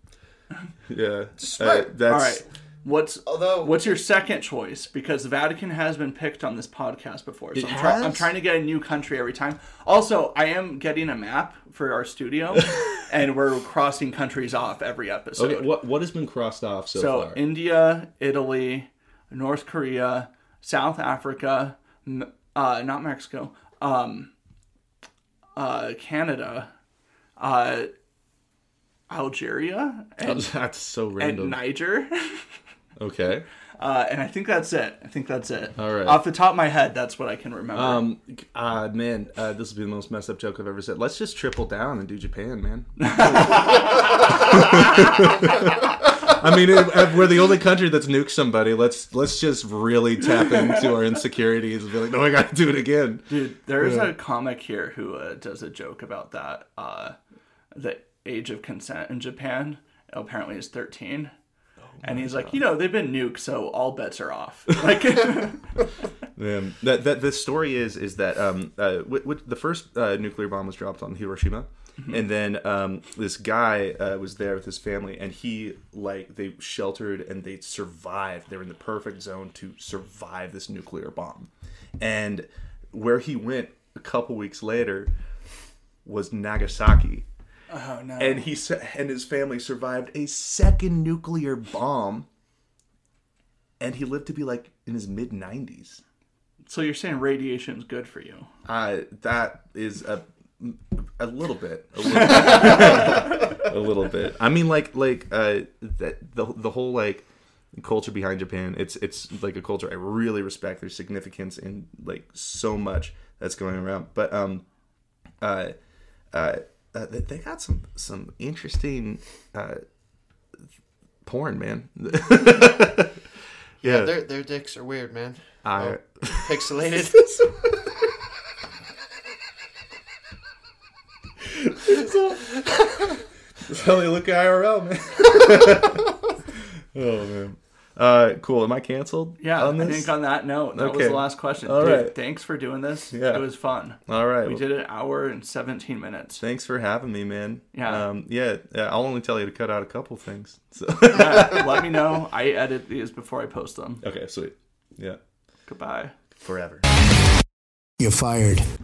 Yeah, Smart. Uh, that's All right. What's Although, What's your second choice? Because the Vatican has been picked on this podcast before, so It I'm, try- I'm trying to get a new country every time. Also, I am getting a map for our studio, and we're crossing countries off every episode. okay. What what has been crossed off so, so far? India, Italy, North Korea, South Africa, uh, not Mexico, um, uh, Canada, uh, Algeria, and, That's so and random. Niger. Okay. Uh, and I think that's it. I think that's it. All right. Off the top of my head, that's what I can remember. Um, uh, man, uh, this will be the most messed up joke I've ever said. Let's just triple down and do Japan, man. I mean, if, if we're the only country that's nuked somebody. Let's let's just really tap into our insecurities and be like, no, I got to do it again. Dude, there's a comic here who uh, does a joke about that. Uh, the age of consent in Japan apparently is 13. and he's like, you know, they've been nuked, so all bets are off. Like, Um, that that the story is is that um uh w- w- the first uh, nuclear bomb was dropped on Hiroshima, and then um this guy uh, was there with his family, and he like they sheltered and they survived. They're in the perfect zone to survive this nuclear bomb, and where he went a couple weeks later was Nagasaki, oh no. and he sa- and his family survived a second nuclear bomb, and he lived to be like in his mid nineties. so you're saying radiation's good for you? Uh, that is a a little bit, a little bit, a little bit. I mean, like like uh, that the the whole like culture behind Japan. It's it's like a culture I really respect. There's significance in like so much that's going around. But um, uh, uh, uh they, they got some some interesting uh porn, man. yeah, Their their dicks are weird, man. I. Pixelated. That's how they look at IRL, man. oh man. Uh, cool. Am I canceled? Yeah, On I this? think on that note, that was the last question. All Dude, right. thanks for doing this. Yeah. It was fun. All right. We well, did an hour and 17 minutes. Thanks for having me, man. Yeah. Um, yeah. yeah, I'll only tell you to cut out a couple things. So. Yeah, let me know. I edit these before I post them. okay. Sweet. Yeah. Goodbye. Forever. You're fired.